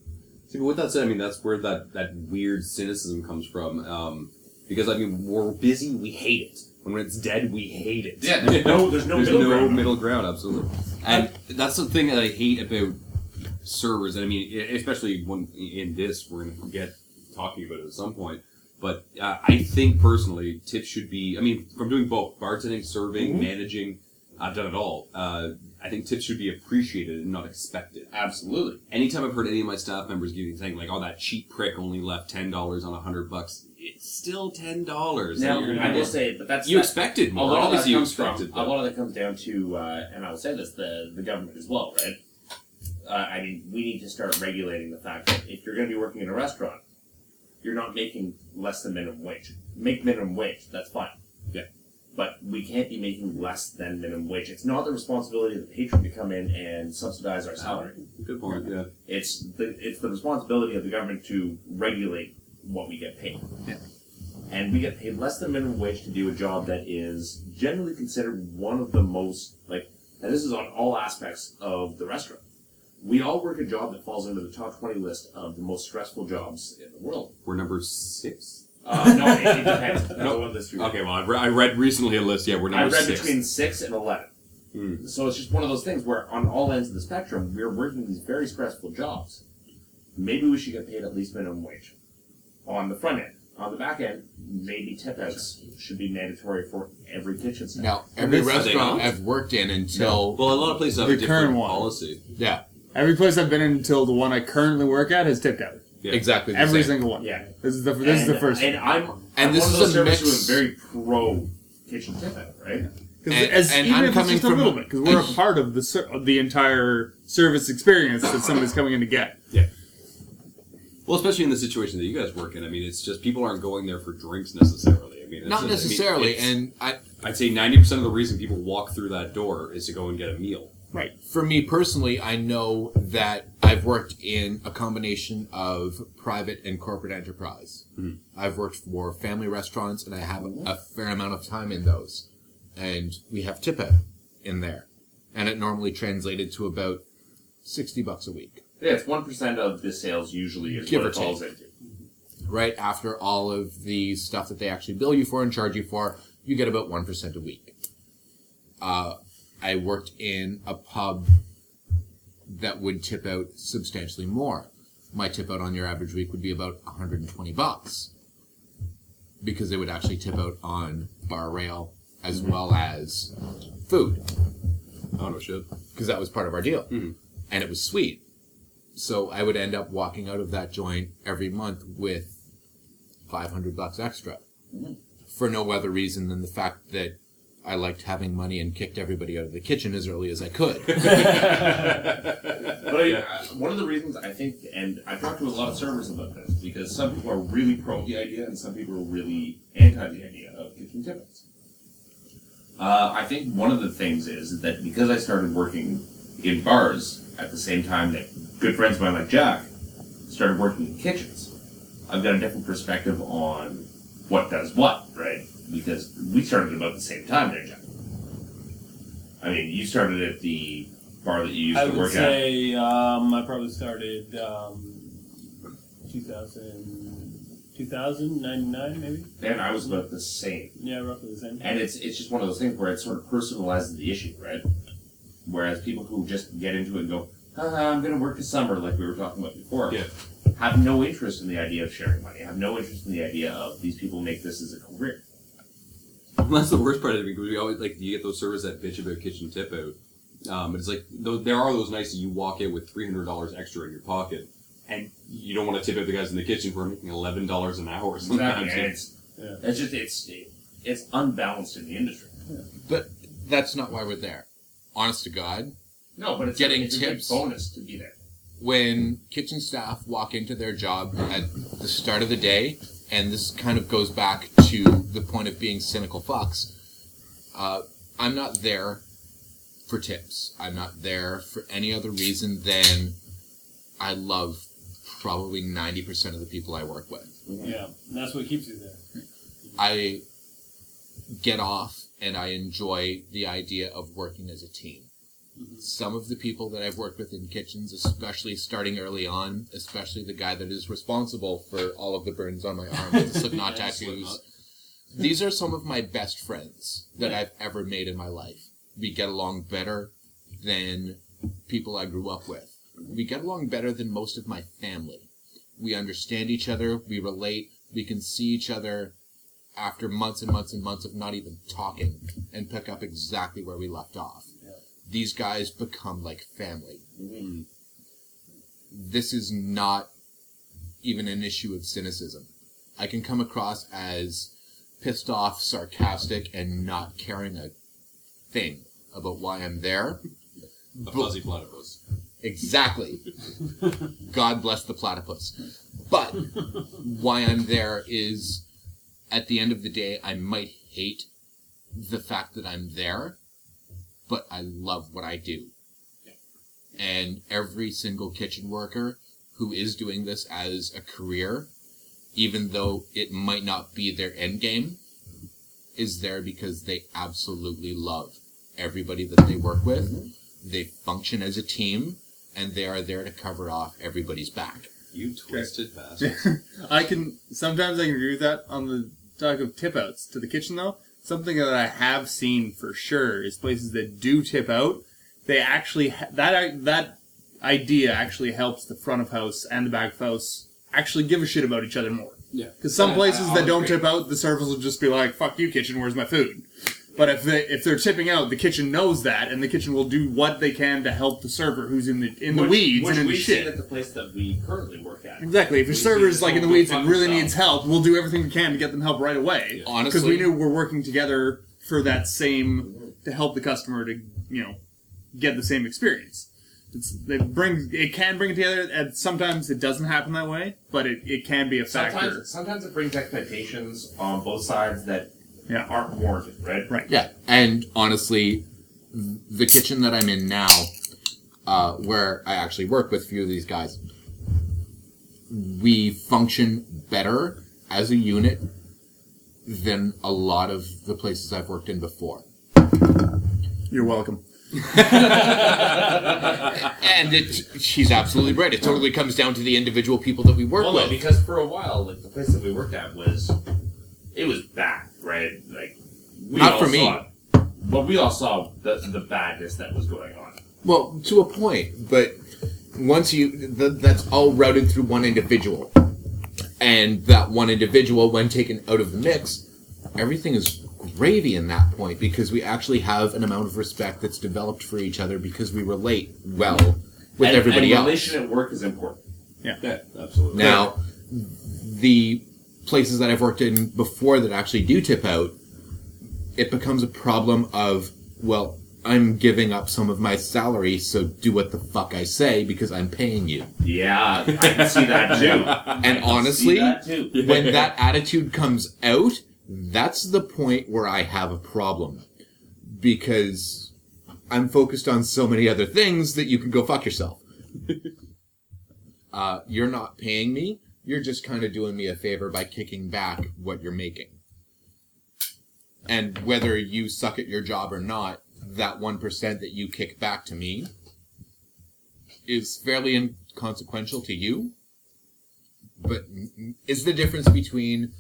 See, but with that said, I mean, that's where that, that weird cynicism comes from. Um, because, I mean, we're busy, we hate it. When it's dead, we hate it. Yeah, there's no- there's no there's middle no ground. middle ground, absolutely. And that's the thing that I hate about servers, and I mean, especially when in this, we're going to get talking about it at some point. But uh, I think personally, tips should be. I mean, from doing both bartending, serving, managing, I've done it all. Uh, I think tips should be appreciated and not expected. Absolutely. Anytime I've heard any of my staff members giving saying like, "Oh, that cheap prick only left ten dollars on a hundred bucks," it's still ten dollars. Now, I will say, but that's you that- expected a more. lot of that Obviously, you comes from a lot of that comes down to, uh, and I will say this, the the government as well, right? Uh, I mean, we need to start regulating the fact that if you're going to be working in a restaurant, you're not making less than minimum wage. Make minimum wage, that's fine. Yeah. But we can't be making less than minimum wage. It's not the responsibility of the patron to come in and subsidize our salary. Good point. Yeah. It's the it's the responsibility of the government to regulate what we get paid. Yeah. And we get paid less than minimum wage to do a job that is generally considered one of the most like and this is on all aspects of the restaurant. We all work a job that falls into the top twenty list of the most stressful jobs in the world. We're number six. Uh, no, it, it depends. Depends No. what list you're Okay, well, I, re- I read recently a list. Yeah, we're I number read six. between six and eleven. Hmm. So it's just one of those things where, on all ends of the spectrum, we're working these very stressful jobs. Maybe we should get paid at least minimum wage on the front end. On the back end, maybe tip outs should be mandatory for every kitchen staff. Now, every this- restaurant I've worked in until Well, a lot of places have The a different current one. policy. yeah, Every place I've been in until the one I currently work at has tipped out. Yeah. exactly the Every same. single one. Yeah. This is the this is the first. And I'm, And I'm this one is of those a servers who mix- very pro kitchen tip out, right? Because And- as, and even I'm if it's coming just a from little bit, because we're a part of the ser- of the entire service experience that somebody's coming in to get. Yeah. Well, especially in the situation that you guys work in. I mean, it's just people aren't going there for drinks necessarily. I mean, it's Not just- I mean, necessarily, it's- and I, I'd say ninety percent of the reason people walk through that door is to go and get a meal. Right. for me personally, I know that I've worked in a combination of private and corporate enterprise. I've worked for family restaurants, and I have a fair amount of time in those. And we have tip out in there, and it normally translated to about sixty bucks a week. Yeah, it's one percent of the sales usually is Give what or it falls into. Right after all of the stuff that they actually bill you for and charge you for, you get about one percent a week. Uh, I worked in a pub that would tip out substantially more. My tip out on your average week would be about 120 bucks because they would actually tip out on bar rail as well as food Oh no shit. because that was part of our deal, Mhm. and it was sweet. So I would end up walking out of that joint every month with 500 bucks extra for no other reason than the fact that I liked having money and kicked everybody out of the kitchen as early as I could. But I, uh, one of the reasons I think, and I've talked to a lot of servers about this, because some people are really pro the idea and some people are really anti the idea of kitchen tippets. Uh, I think one of the things is that because I started working in bars at the same time that good friends of mine like Jack started working in kitchens, I've got a different perspective on what does what, right? Because we started about the same time there, Jack. I mean, you started at the bar that you used I to would work at. say um, I probably started um, 2000, 2000, 99 maybe. And I was about the same. Yeah, roughly the same. And it's it's just one of those things where it sort of personalizes the issue, right? Whereas people who just get into it and go, Haha, I'm going to work this summer, like we were talking about before, Yeah. have no interest in the idea of sharing money, have no interest in the idea of these people make this as a career. That's the worst part of it because we always like you get those servers that bitch about kitchen tip out. Um, but it's like those, there are those nights that you walk in with three hundred dollars extra in your pocket, and you don't want to tip out the guys in the kitchen for making eleven dollars an hour. Sometimes. Exactly. And it's, it's just, it's, it's unbalanced in the industry. but that's not why we're there. Honest to God, No, but it's, Getting a, it's tips. a good bonus to be there. when kitchen staff walk into their job at the start of the day, and this kind of goes back to the point of being cynical fucks, uh, I'm not there for tips. I'm not there for any other reason than I love probably 90% of the people I work with. Yeah, and that's what keeps you there. I get off and I enjoy the idea of working as a team. Some of the people that I've worked with in kitchens, especially starting early on, especially the guy that is responsible for all of the burns on my arm with the Slipknot Yeah, tattoos, Slipknot. These are some of my best friends that I've ever made in my life. We get along better than people I grew up with. We get along better than most of my family. We understand each other, we relate, we can see each other after months and months and months of not even talking and pick up exactly where we left off. These guys become like family. Mm-hmm. This is not even an issue of cynicism. I can come across as pissed off, sarcastic, and not caring a thing about why I'm there. A fuzzy platypus. Exactly. God bless the platypus. But why I'm there is at the end of the day, I might hate the fact that I'm there, but I love what I do. And every single kitchen worker who is doing this as a career, even though it might not be their end game, is there because they absolutely love everybody that they work with. Mm-hmm. They function as a team, and they are there to cover off everybody's back. You twisted bastard. I can sometimes I can agree with that on the talk of tip outs to the kitchen though. Something that I have seen for sure is places that do tip out. They actually ha- that that idea actually helps the front of house and the back of house actually give a shit about each other more. Yeah. Because some I- places I'll that don't agree. tip out, the servers will just be like, "Fuck you, kitchen. Where's my food?" But if they if they're tipping out, the kitchen knows that, and the kitchen will do what they can to help the server who's in the in the Which- weeds which and in the we've shit. at the place that we currently work at. Exactly. If your We see server's this like in the whole weeds and fucking really stuff. needs help, we'll do everything we can to get them help right away. Honestly, because we knew we're working together for that same to help the customer to you know get the same experience. It's, it brings it can bring it together, and sometimes it doesn't happen that way, but it, it can be a factor. Sometimes, sometimes it brings expectations on both sides that Yeah. aren't warranted, right? Right. Yeah, and honestly, the kitchen that I'm in now, uh, where I actually work with a few of these guys, we function better as a unit than a lot of the places I've worked in before. You're welcome. And it, she's absolutely right. It totally comes down to the individual people that we work with. Well, no, with. because for a while, like the place that we worked at was, it was bad, right? Like, we Not all for me. saw it. But we all saw the the badness that was going on. Well, to a point, but once you th- that's all routed through one individual, and that one individual, when taken out of the mix, everything is gravy in that point because we actually have an amount of respect that's developed for each other because we relate well with and, everybody and else. relation at work is important. Yeah, absolutely. Now, the places that I've worked in before that actually do tip out, it becomes a problem of, well, I'm giving up some of my salary, so do what the fuck I say because I'm paying you. Yeah, I can see that too. And honestly, that too. when that attitude comes out, that's the point where I have a problem. Because I'm focused on so many other things that you can go fuck yourself. uh, you're not paying me. You're just kind of doing me a favor by kicking back what you're making. And whether you suck at your job or not, that 1% that you kick back to me is fairly inconsequential to you but is the difference between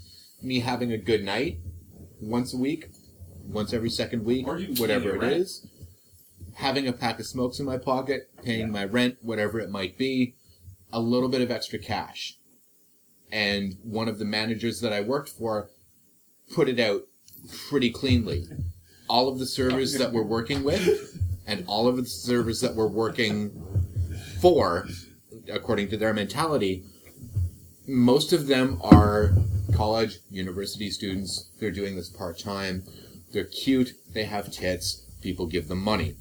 me having a good night once a week, once every second week, Or whatever it is, having a pack of smokes in my pocket, paying my rent, whatever it might be, a little bit of extra cash. And one of the managers that I worked for put it out pretty cleanly. All of the servers that we're working with and all of the servers that we're working for, according to their mentality, most of them are college, university students. They're doing this part time. They're cute. They have tits. People give them money.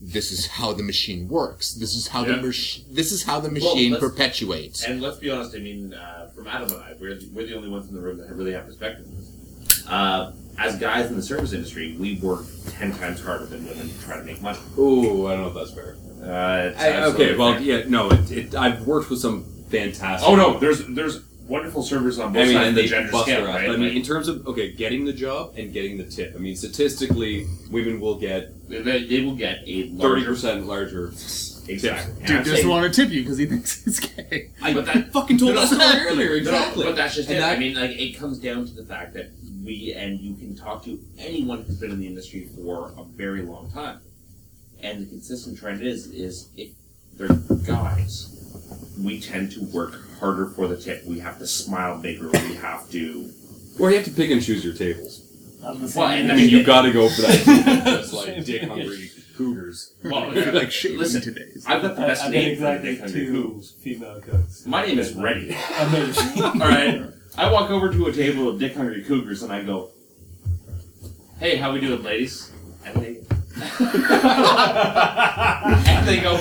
This is how the machine works. This is how the Yeah. mach- This is how the machine let's- perpetuates. And let's be honest, I mean, uh, from Adam and I, we're the, we're the only ones in the room that really have perspective. Uh, as guys in the service industry, we work ten times harder than women to try to make money. Ooh, I don't know if that's fair. Uh, it's I, okay, well, fair. yeah, no, it, it, I've worked with some fantastic. Oh no, there's there's wonderful servers on both I mean, sides of the they gender bust scale, their ass. right? But I mean, Like, in terms of okay, getting the job and getting the tip. I mean, statistically, women will get they, they will get a thirty percent larger. exactly. Dude I'm doesn't want to tip you because he thinks it's gay. I But that- fucking told No, that no, story earlier. No, Exactly. but that's just And it. that- I mean, like it comes down to the fact that we and you can talk to anyone who's been in the industry for a very long time, and the consistent trend is is if they're guys, we tend to work harder for the tip. We have to smile bigger. We have to. Or you have to pick and choose your tables. I'm Well, and I mean, you gotta go for that. That's like dick hungry cougars. Well, like shaving listen, today's. I've got the best I name did for the exactly Dick two Cougars. female cooks. My name is Ready. Amazing. All right. I walk over to a table of Dick Hungry Cougars and I go, "Hey, how we doing, ladies?" And they and they go,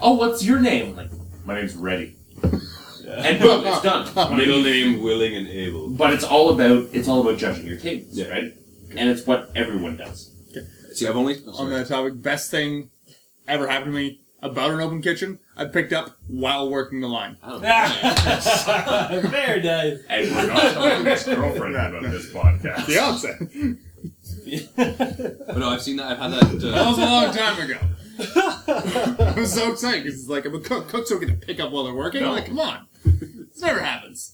"Oh, what's your name?" I'm like, my name's Ready. And boom, it's done. Middle name, willing and able. But it's all about it's all about judging your tables, Yeah. right? And it's what everyone does. See, I've only. oh, on sorry. that topic, best thing ever happened to me about an open kitchen, I picked up while working the line. I don't know. Very nice. And we're not telling this girlfriend about this podcast. The opposite. But no, I've seen that. I've had that. That was a Uh, long time ago. I was so excited because it's like I'm a cook. Cooks don't get to pick up while they're working. I'm like, come on, this never happens.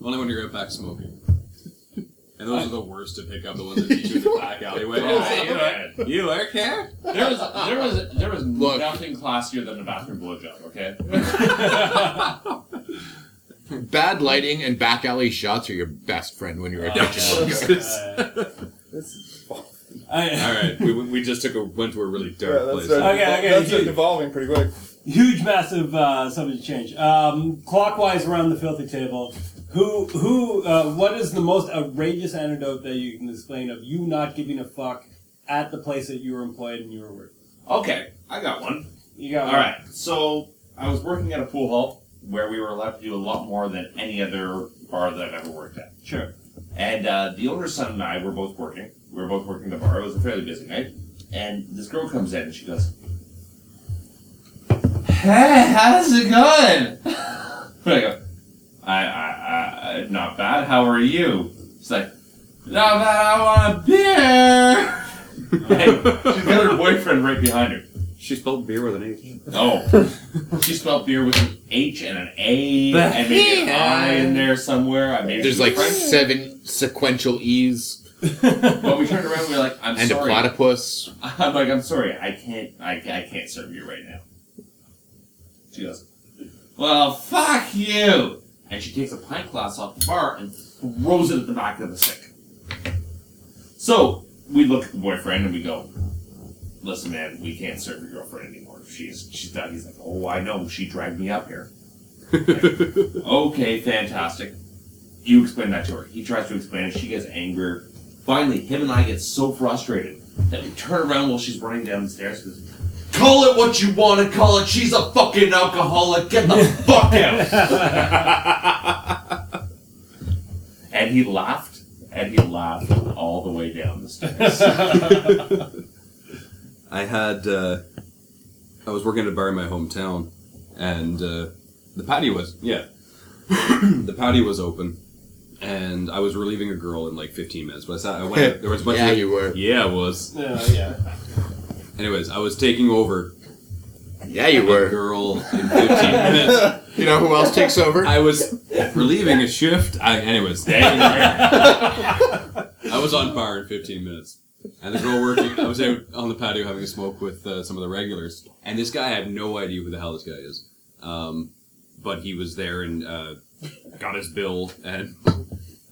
only when you're out back smoking. And those are the worst to pick up. The ones that teach you in the back alleyway. Yeah, yeah. You work here? There was there was there was Look. nothing classier than a bathroom blowjob. Okay. Bad lighting and back alley shots are your best friend when you're a kitchen. I, All right, we, we just took a went to a really dark place. Okay, okay, That's huge. evolving pretty quick. Huge, massive uh, subject change. Um, clockwise around the filthy table. Who, who, uh, what is the most outrageous anecdote that you can explain of you not giving a fuck at the place that you were employed and you were working? Okay, I got one. You got one. All right. So I was working at a pool hall where we were allowed to do a lot more than any other bar that I've ever worked at. Sure. And uh, the owner's son and I were both working. We were both working the bar. It was a fairly busy night. And this girl comes in and she goes, Hey, how's it going? I go, I, I, I, not bad. How are you? She's like, not bad. I want a beer. and she's got her boyfriend right behind her. She spelled beer with an H. Oh, she spelled beer with an H and an A and maybe an I in there somewhere. I maybe There's like French. seven sequential E's But we turned around. and We were like, "I'm and a sorry." platypus. I'm like, "I'm sorry. I can't. I, I can't serve you right now." She goes, "Well, fuck you!" And she takes a pint glass off the bar and throws it at the back of the sink. So we look at the boyfriend and we go, "Listen, man, we can't serve your girlfriend anymore. She's she's done." He's like, "Oh, I know. She dragged me up here." Okay, fantastic. You explain that to her. He tries to explain it. She gets angrier. Finally, him and I get so frustrated that we turn around while she's running down the stairs. goes, Call it what you want to call it. She's a fucking alcoholic. Get the fuck out. and he laughed, and he laughed all the way down the stairs. I had uh, I was working at a bar in my hometown, and uh, the patio was yeah, the patio was open, and I was relieving a girl in like 15 minutes. But I, sat, I went. There was a bunch Yeah, of you were. yeah, I was. Yeah, yeah. Anyways, I was taking over Yeah, you were. girl in 15 minutes. You know who else takes over? I was relieving a shift. I, anyways, I was on fire in 15 minutes. And the girl working, I was out on the patio having a smoke with uh, some of the regulars. And this guy, I have no idea who the hell this guy is. Um, but he was there and uh, got his bill. And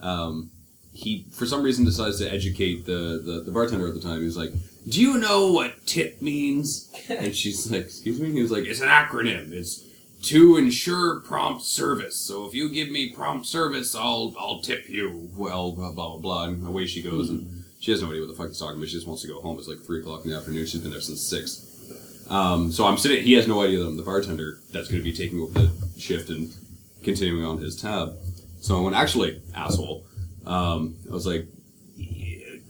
um, he, for some reason, decides to educate the, the, the bartender at the time. He was like, Do you know what tip means? And she's like, Excuse me? He was like, It's an acronym. It's to ensure prompt service. So if you give me prompt service, I'll I'll tip you. Well, blah blah blah, and away she goes. And she has no idea what the fuck he's talking about. She just wants to go home. It's like three o'clock in the afternoon. She's been there since six. Um, so I'm sitting. He has no idea that I'm the bartender that's going to be taking over the shift and continuing on his tab. So I went, actually, asshole. Um, I was like,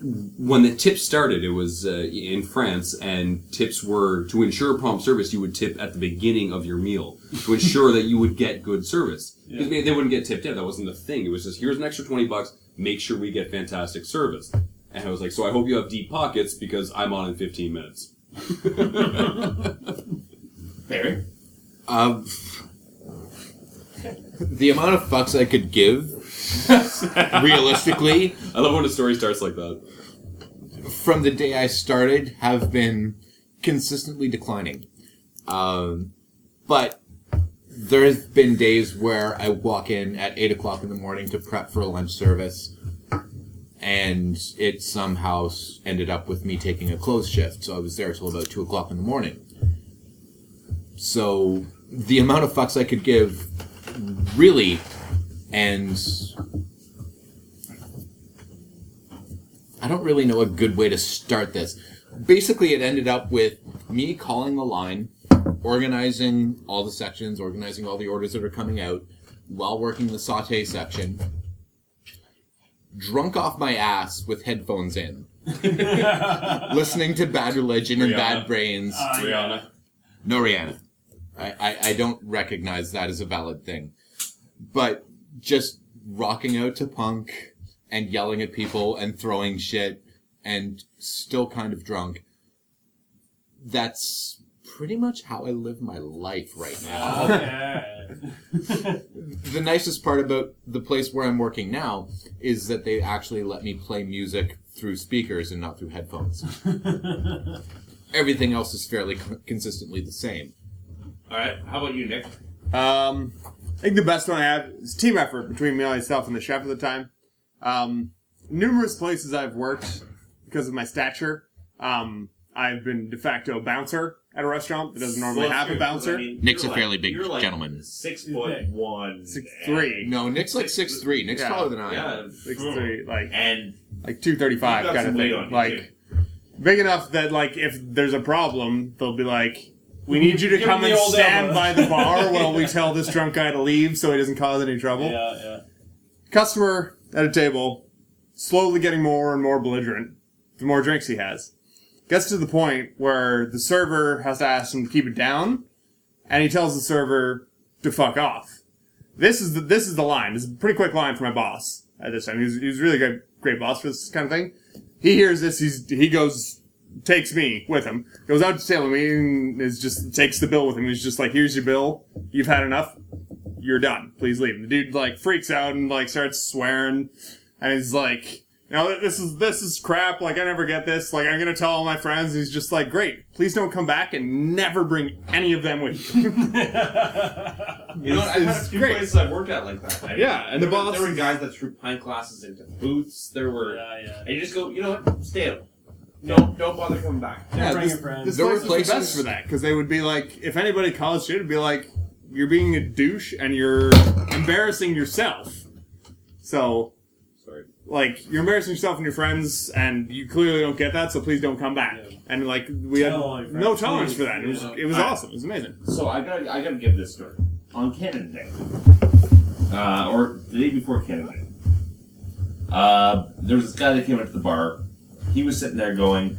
when the tips started, it was uh, in France, and tips were to ensure prompt service. You would tip at the beginning of your meal to ensure that you would get good service. Because they wouldn't get tipped in. That wasn't the thing. It was just here's an extra twenty bucks. Make sure we get fantastic service. And I was like, so I hope you have deep pockets because I'm on in fifteen minutes. Barry? Um, the amount of fucks I could give, realistically, I love when a story starts like that. From the day I started, have been consistently declining. Um, but there has been days where I walk in at eight o'clock in the morning to prep for a lunch service, and it somehow ended up with me taking a close shift. So I was there till about two o'clock in the morning. So the amount of fucks I could give, really, and I don't really know a good way to start this. Basically, it ended up with me calling the line, organizing all the sections, organizing all the orders that are coming out, while working the saute section, drunk off my ass with headphones in, listening to Bad Religion and Bad Brains. Uh, Rihanna. No Rihanna. I, I, I don't recognize that as a valid thing. But just rocking out to punk and yelling at people and throwing shit and still kind of drunk. That's pretty much how I live my life right now. Okay. the nicest part about the place where I'm working now is that they actually let me play music through speakers and not through headphones. Everything else is fairly con- consistently the same. All right. How about you, Nick? Um, I think the best one I have is team effort between me, and myself, and the chef at the time. Um, numerous places I've worked because of my stature. Um, I've been de facto bouncer at a restaurant that doesn't normally Well, have a true, 'cause, bouncer. I mean, Nick's you're a fairly big you're like gentleman. Six foot one. Six and- three. No, Nick's like six three. Nick's Yeah. taller than I am. Yeah. Six three, like And like two thirty five You got kind of some weight thing. on you, Like big enough that like if there's a problem, they'll be like, "We need you to Give come him and old stand elbow." by the bar while we tell this drunk guy to leave, so he doesn't cause any trouble." yeah, yeah. Customer at a table, slowly getting more and more belligerent the more drinks he has. Gets to the point where the server has to ask him to keep it down, and he tells the server to fuck off. This is the this is the line. This is a pretty quick line for my boss at this time. He was, he was really good, great boss for this kind of thing. He hears this. He's he goes takes me with him. Goes out to table me and is just takes the bill with him. He's just like, "Here's your bill. You've had enough. You're done. Please leave." The dude like freaks out and like starts swearing, and he's like. No, this is this is crap. Like I never get this. Like I'm gonna tell all my friends. He's just like, great. Please don't come back and never bring any of them with you. You know, what? I've had a few great. places I've worked at like that. I- Yeah, and there the were- boss- There were guys that threw pint glasses into booths. There were, Yeah, yeah. and you just go, you know what? Stay out. Don't don't bother coming back. Yeah, bring this, your friends. This There place were was the places- best for that because they would be like, if anybody calls shit, it'd be like, you're being a douche and you're embarrassing yourself. So, Sorry. like, you're embarrassing yourself and your friends, and you clearly don't get that. So please don't come back. Yeah. And like, we had Tell all your no friends, tolerance please. for that. It was Yeah. it was awesome. It was amazing. So I got I got to give this story on Canada Day, uh, or the day before Canada Day. Uh, there was this guy that came into the bar. He was sitting there going,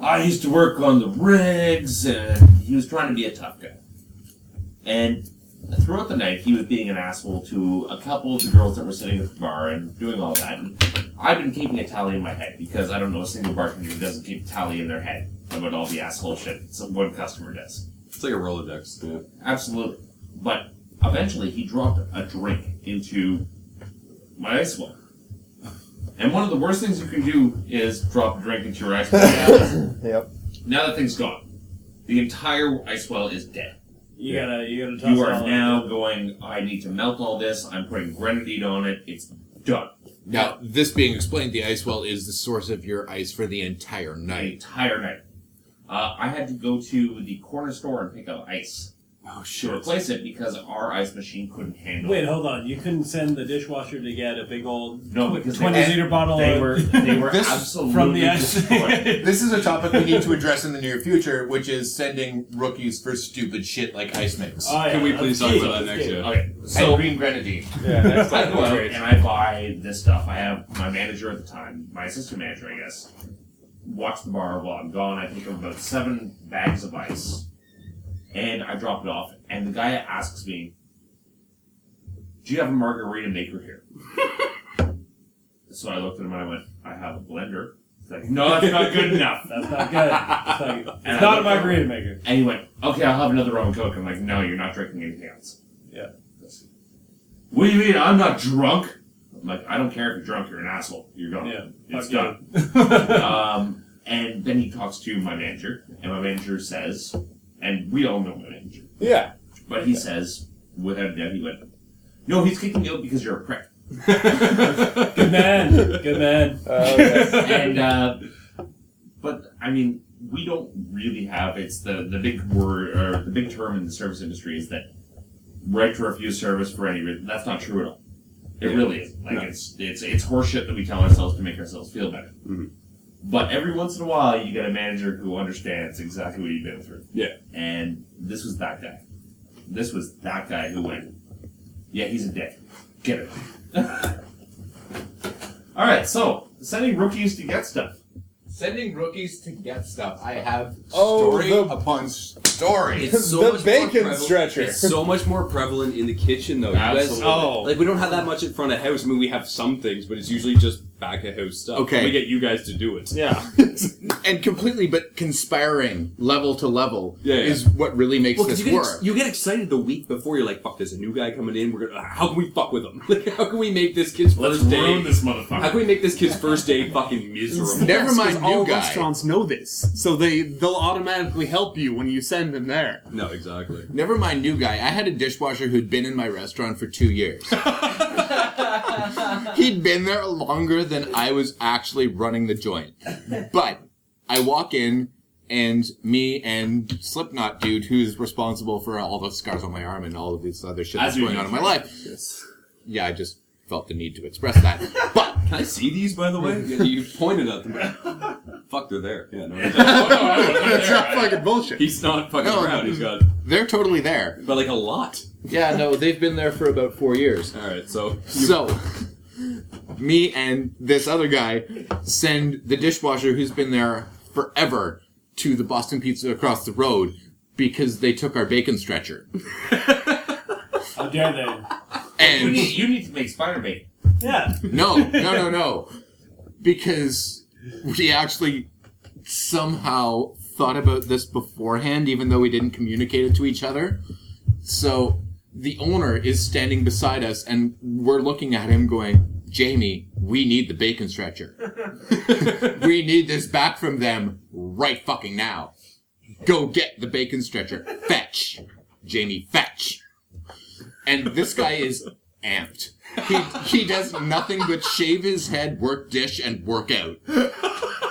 "I used to work on the rigs," and he was trying to be a tough guy. And throughout the night, he was being an asshole to a couple of the girls that were sitting at the bar and doing all that. And I've been keeping a tally in my head because I don't know a single bartender who doesn't keep a tally in their head about all the asshole shit some one customer does. It's like a Rolodex. Yeah. Absolutely. But eventually he dropped a drink into my ice well. And one of the worst things you can do is drop a drink into your ice well. Yep. now that thing's gone. The entire ice well is dead. You gotta, you gotta toss You it are all now out. going, I need to melt all this. I'm putting grenadine on it. It's done. Now, this being explained, the ice well is the source of your ice for the entire The night. entire night. Uh, I had to go to the corner store and pick up ice Oh to replace it because our ice machine couldn't handle Wait, it. hold on. You couldn't send the dishwasher to get a big old No, because they- twenty liter bottle They of were they were This- absolutely from the ice. destroyed. This is a topic we need to address in the near future, which is sending rookies for stupid shit like ice mix. Oh, yeah, Can we that's please talk key, about that that's next key. year? Okay, and so green grenadine. Yeah, that's I go out great. and I buy this stuff. I have my manager at the time, my assistant manager, I guess, watch the bar while I'm gone. I pick up about seven bags of ice, and I drop it off. And the guy asks me, "Do you have a margarita maker here?" so I looked at him and I went, "I have a blender." He's like, "No, that's not good enough." That's not good. That's not good. It's not a margarita maker. And he went, "Okay, I'll have another rum and coke." I'm like, "No, you're not drinking anything else." Yeah. What do you mean? I'm not drunk. I'm like, I don't care if you're drunk. You're an asshole. You're gone. Yeah. It's done. um, and then he talks to my manager, and my manager says, and we all know my manager. Yeah. But he says, without a doubt, he went, "No, he's kicking you out because you're a prick." Good man. Good man. and uh, but I mean, we don't really have. It's the the big word or the big term in the service industry is that right to refuse service for any reason. That's not true at all. It really is. Like it's it's it's horseshit that we tell ourselves to make ourselves feel better. Mhm. But every once in a while, you get a manager who understands exactly what you've been through. Yeah. And this was that guy. This was that guy who went, yeah, he's a dick. Get it. All right, so sending rookies to get stuff. Sending rookies to get stuff. I have Oh, story the- upon story. It's so The much bacon more prevalent- stretcher. It's so much more prevalent in the kitchen, though. You guys- Absolutely. Oh. like we don't have that much in front of house. I mean, we have some things, but it's usually just back of house stuff. Okay. we get you guys to do it. Yeah. and completely, but conspiring level to level Yeah, yeah. is what really makes Well, 'cause this you work. ex- you get excited the week before. You're like, "Fuck, there's a new guy coming in. We're gonna. Ah, how can we fuck with him? Like, how can we make this kid's Let's first day? ruin this How can we make this kid's first day fucking miserable? Never Yes, 'cause mind all new guy. restaurants know this, so they they'll automatically help you when you send them there. No, exactly. Never mind new guy. I had a dishwasher who'd been in my restaurant for two years. He'd been there longer than I was actually running the joint. But I walk in and me and Slipknot dude, who's responsible for all the scars on my arm and all of this other shit that's going on in my life. Yes. Yeah, I just felt the need to express that. But Can I see these, by the way? Yeah, you pointed at them. Fuck, they're there. Yeah, no, That's not fucking bullshit. he's not fucking No. around. He's got, they're totally there. but like a lot. Yeah, no, they've been there for about four years. All right, so So, me and this other guy send the dishwasher who's been there forever to the Boston Pizza across the road because they took our bacon stretcher. How dare they? You And need, you need to make spider bait. Yeah. no, no, no, no. Because we actually somehow thought about this beforehand, even though we didn't communicate it to each other. So the owner is standing beside us, and we're looking at him going, Jamie, we need the bacon stretcher. we need this back from them right fucking now. Go get the bacon stretcher. Fetch. Jamie, fetch. And this guy is amped. He, he does nothing but shave his head, work dish, and work out.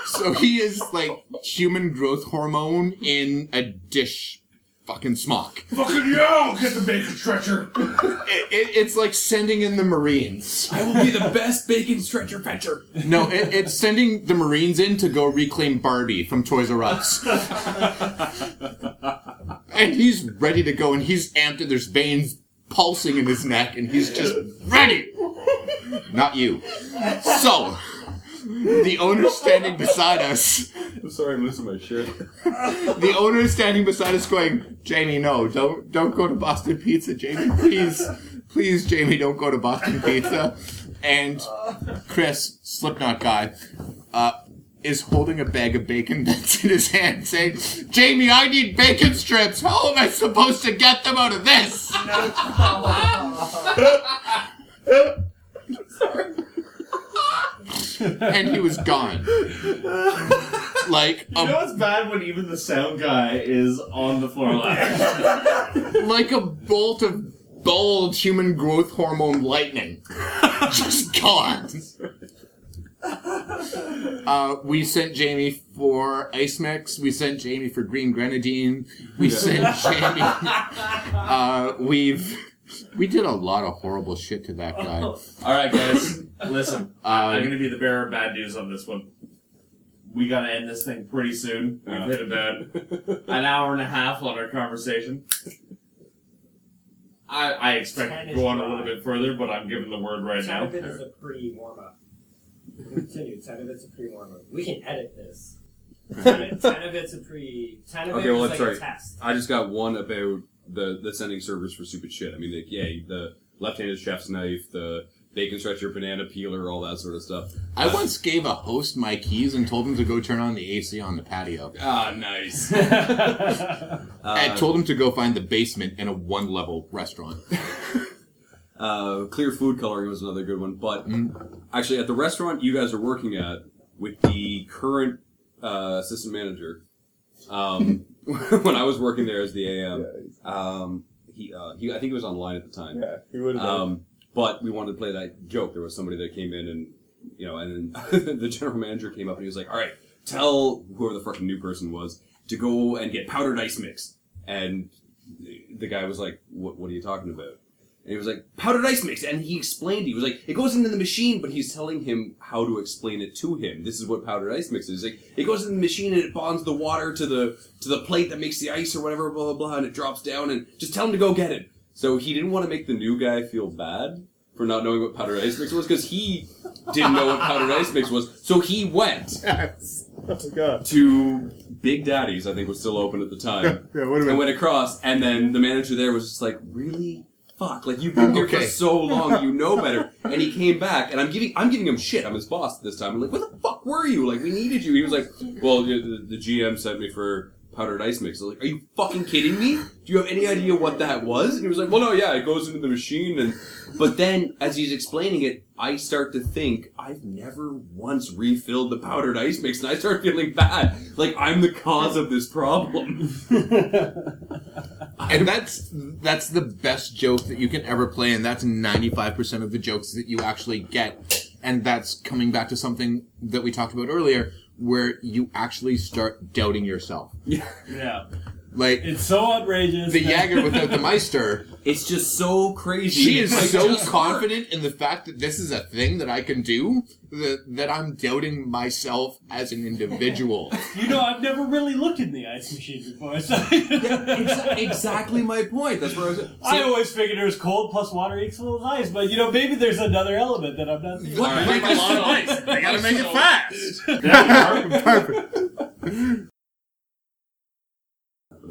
So he is like human growth hormone in a dish fucking smock. Fucking yo! Get the bacon stretcher. It, it, it's like sending in the Marines. I will be the best bacon stretcher fetcher. No, it, it's sending the Marines in to go reclaim Barbie from Toys R Us. and he's ready to go, and he's amped, and there's veins pulsing in his neck, and he's just ready. Not you. So, the owner standing beside us, I'm sorry, I'm losing my shirt. the owner is standing beside us, going, "Jamie, no, don't, don't go to Boston Pizza, Jamie, please, please, Jamie, don't go to Boston Pizza." And Chris, Slipknot guy, uh, is holding a bag of bacon bits in his hand, saying, "Jamie, I need bacon strips. How am I supposed to get them out of this?" and he was gone. Like You know a what's bad when even the sound guy is on the floor laughing? like a bolt of bold human growth hormone lightning. Just gone. Uh, we sent Jamie for ice mix. We sent Jamie for green grenadine. We sent Jamie. Uh, we've we did a lot of horrible shit to that guy. All right, guys, listen. I'm Um, going to be the bearer of bad news on this one. We got to end this thing pretty soon. We've Yeah. hit about an hour and a half on our conversation. I, I expect to go on a little bit further, but I'm giving the word right Ten now. of it is a pre warm up. Continue. Ten of it's a pre warm up. We can edit this. Ten, ten of it's a pre. Ten of Okay, it well, is that's like right. a test. I just got one about the the sending servers for stupid shit. I mean, like, yeah, the left-handed chef's knife, the bacon stretcher, banana peeler, all that sort of stuff. I once gave a host my keys and told him to go turn on the AC on the patio. Ah, nice. I Uh, told him to go find the basement in a one-level restaurant. Uh, clear food coloring was another good one. But Mm. actually, at the restaurant you guys are working at with the current uh, assistant manager, um, when I was working there as the AM, um, he, uh, he I think he was online at the time. Yeah, he would have. Um, but we wanted to play that joke. There was somebody that came in and, you know, and then the general manager came up and he was like, all right, tell whoever the fucking new person was to go and get powdered ice mix. And the guy was like, what, what are you talking about? And he was like, powdered ice mix. And he explained, he was like, it goes into the machine, but he's telling him how to explain it to him. This is what powdered ice mix is. He's like, it goes in the machine and it bonds the water to the, to the plate that makes the ice or whatever, blah, blah, blah, and it drops down and just tell him to go get it. So he didn't want to make the new guy feel bad for not knowing what powdered ice mix was because he didn't know what powdered ice mix was. So he went yes. Oh god. to Big Daddy's, I think was still open at the time, Yeah, would have and went across. And then the manager there was just like, "Really? Fuck! Like you've been here for so long, you know better." And he came back, and I'm giving I'm giving him shit. I'm his boss this time. I'm like, "Where the fuck were you? Like we needed you." He was like, "Well, the, the GM sent me for." Powdered ice mix. I was like, are you fucking kidding me? Do you have any idea what that was? And he was like, well, no, yeah, it goes into the machine. And but then, as he's explaining it, I start to think I've never once refilled the powdered ice mix, and I start feeling bad, like I'm the cause of this problem. and that's that's the best joke that you can ever play, and that's ninety five percent of the jokes that you actually get. And that's coming back to something that we talked about earlier, where you actually start doubting yourself. Yeah. Yeah. Like It's so outrageous. the that- Jagger without the Meister, It's just so crazy. she is Like, so just confident in the fact that this is a thing that I can do that that I'm doubting myself as an individual. You know, I've never really looked in the ice machine before, so Exa- exactly my point. That's where I was. I always figured it was cold plus water equals ice, but you know, maybe there's another element that I'm not seeing. What? Make a lot of ice. They gotta make it fast. Perfect.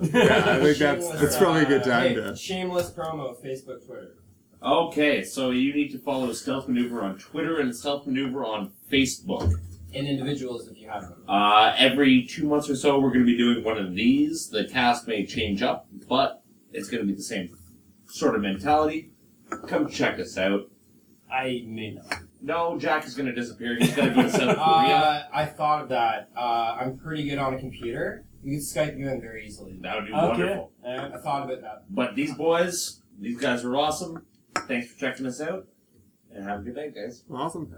Yeah, I think that's that's probably a good time Hey, to. Shameless promo, Facebook, Twitter. Okay, so you need to follow Stealth Maneuver on Twitter and Stealth Maneuver on Facebook. And individuals if you have them. Uh, every two months or so, we're going to be doing one of these. The cast may change up, but it's going to be the same sort of mentality. Come check us out. I may not. No, Jack is going to disappear. He's going to go to South Korea. Uh, I thought of that. Uh, I'm pretty good on a computer. You can Skype you in very easily. That would be Okay. wonderful. Uh, I thought about that. But these boys, these guys are awesome. Thanks for checking us out, and have a good night, guys. Awesome.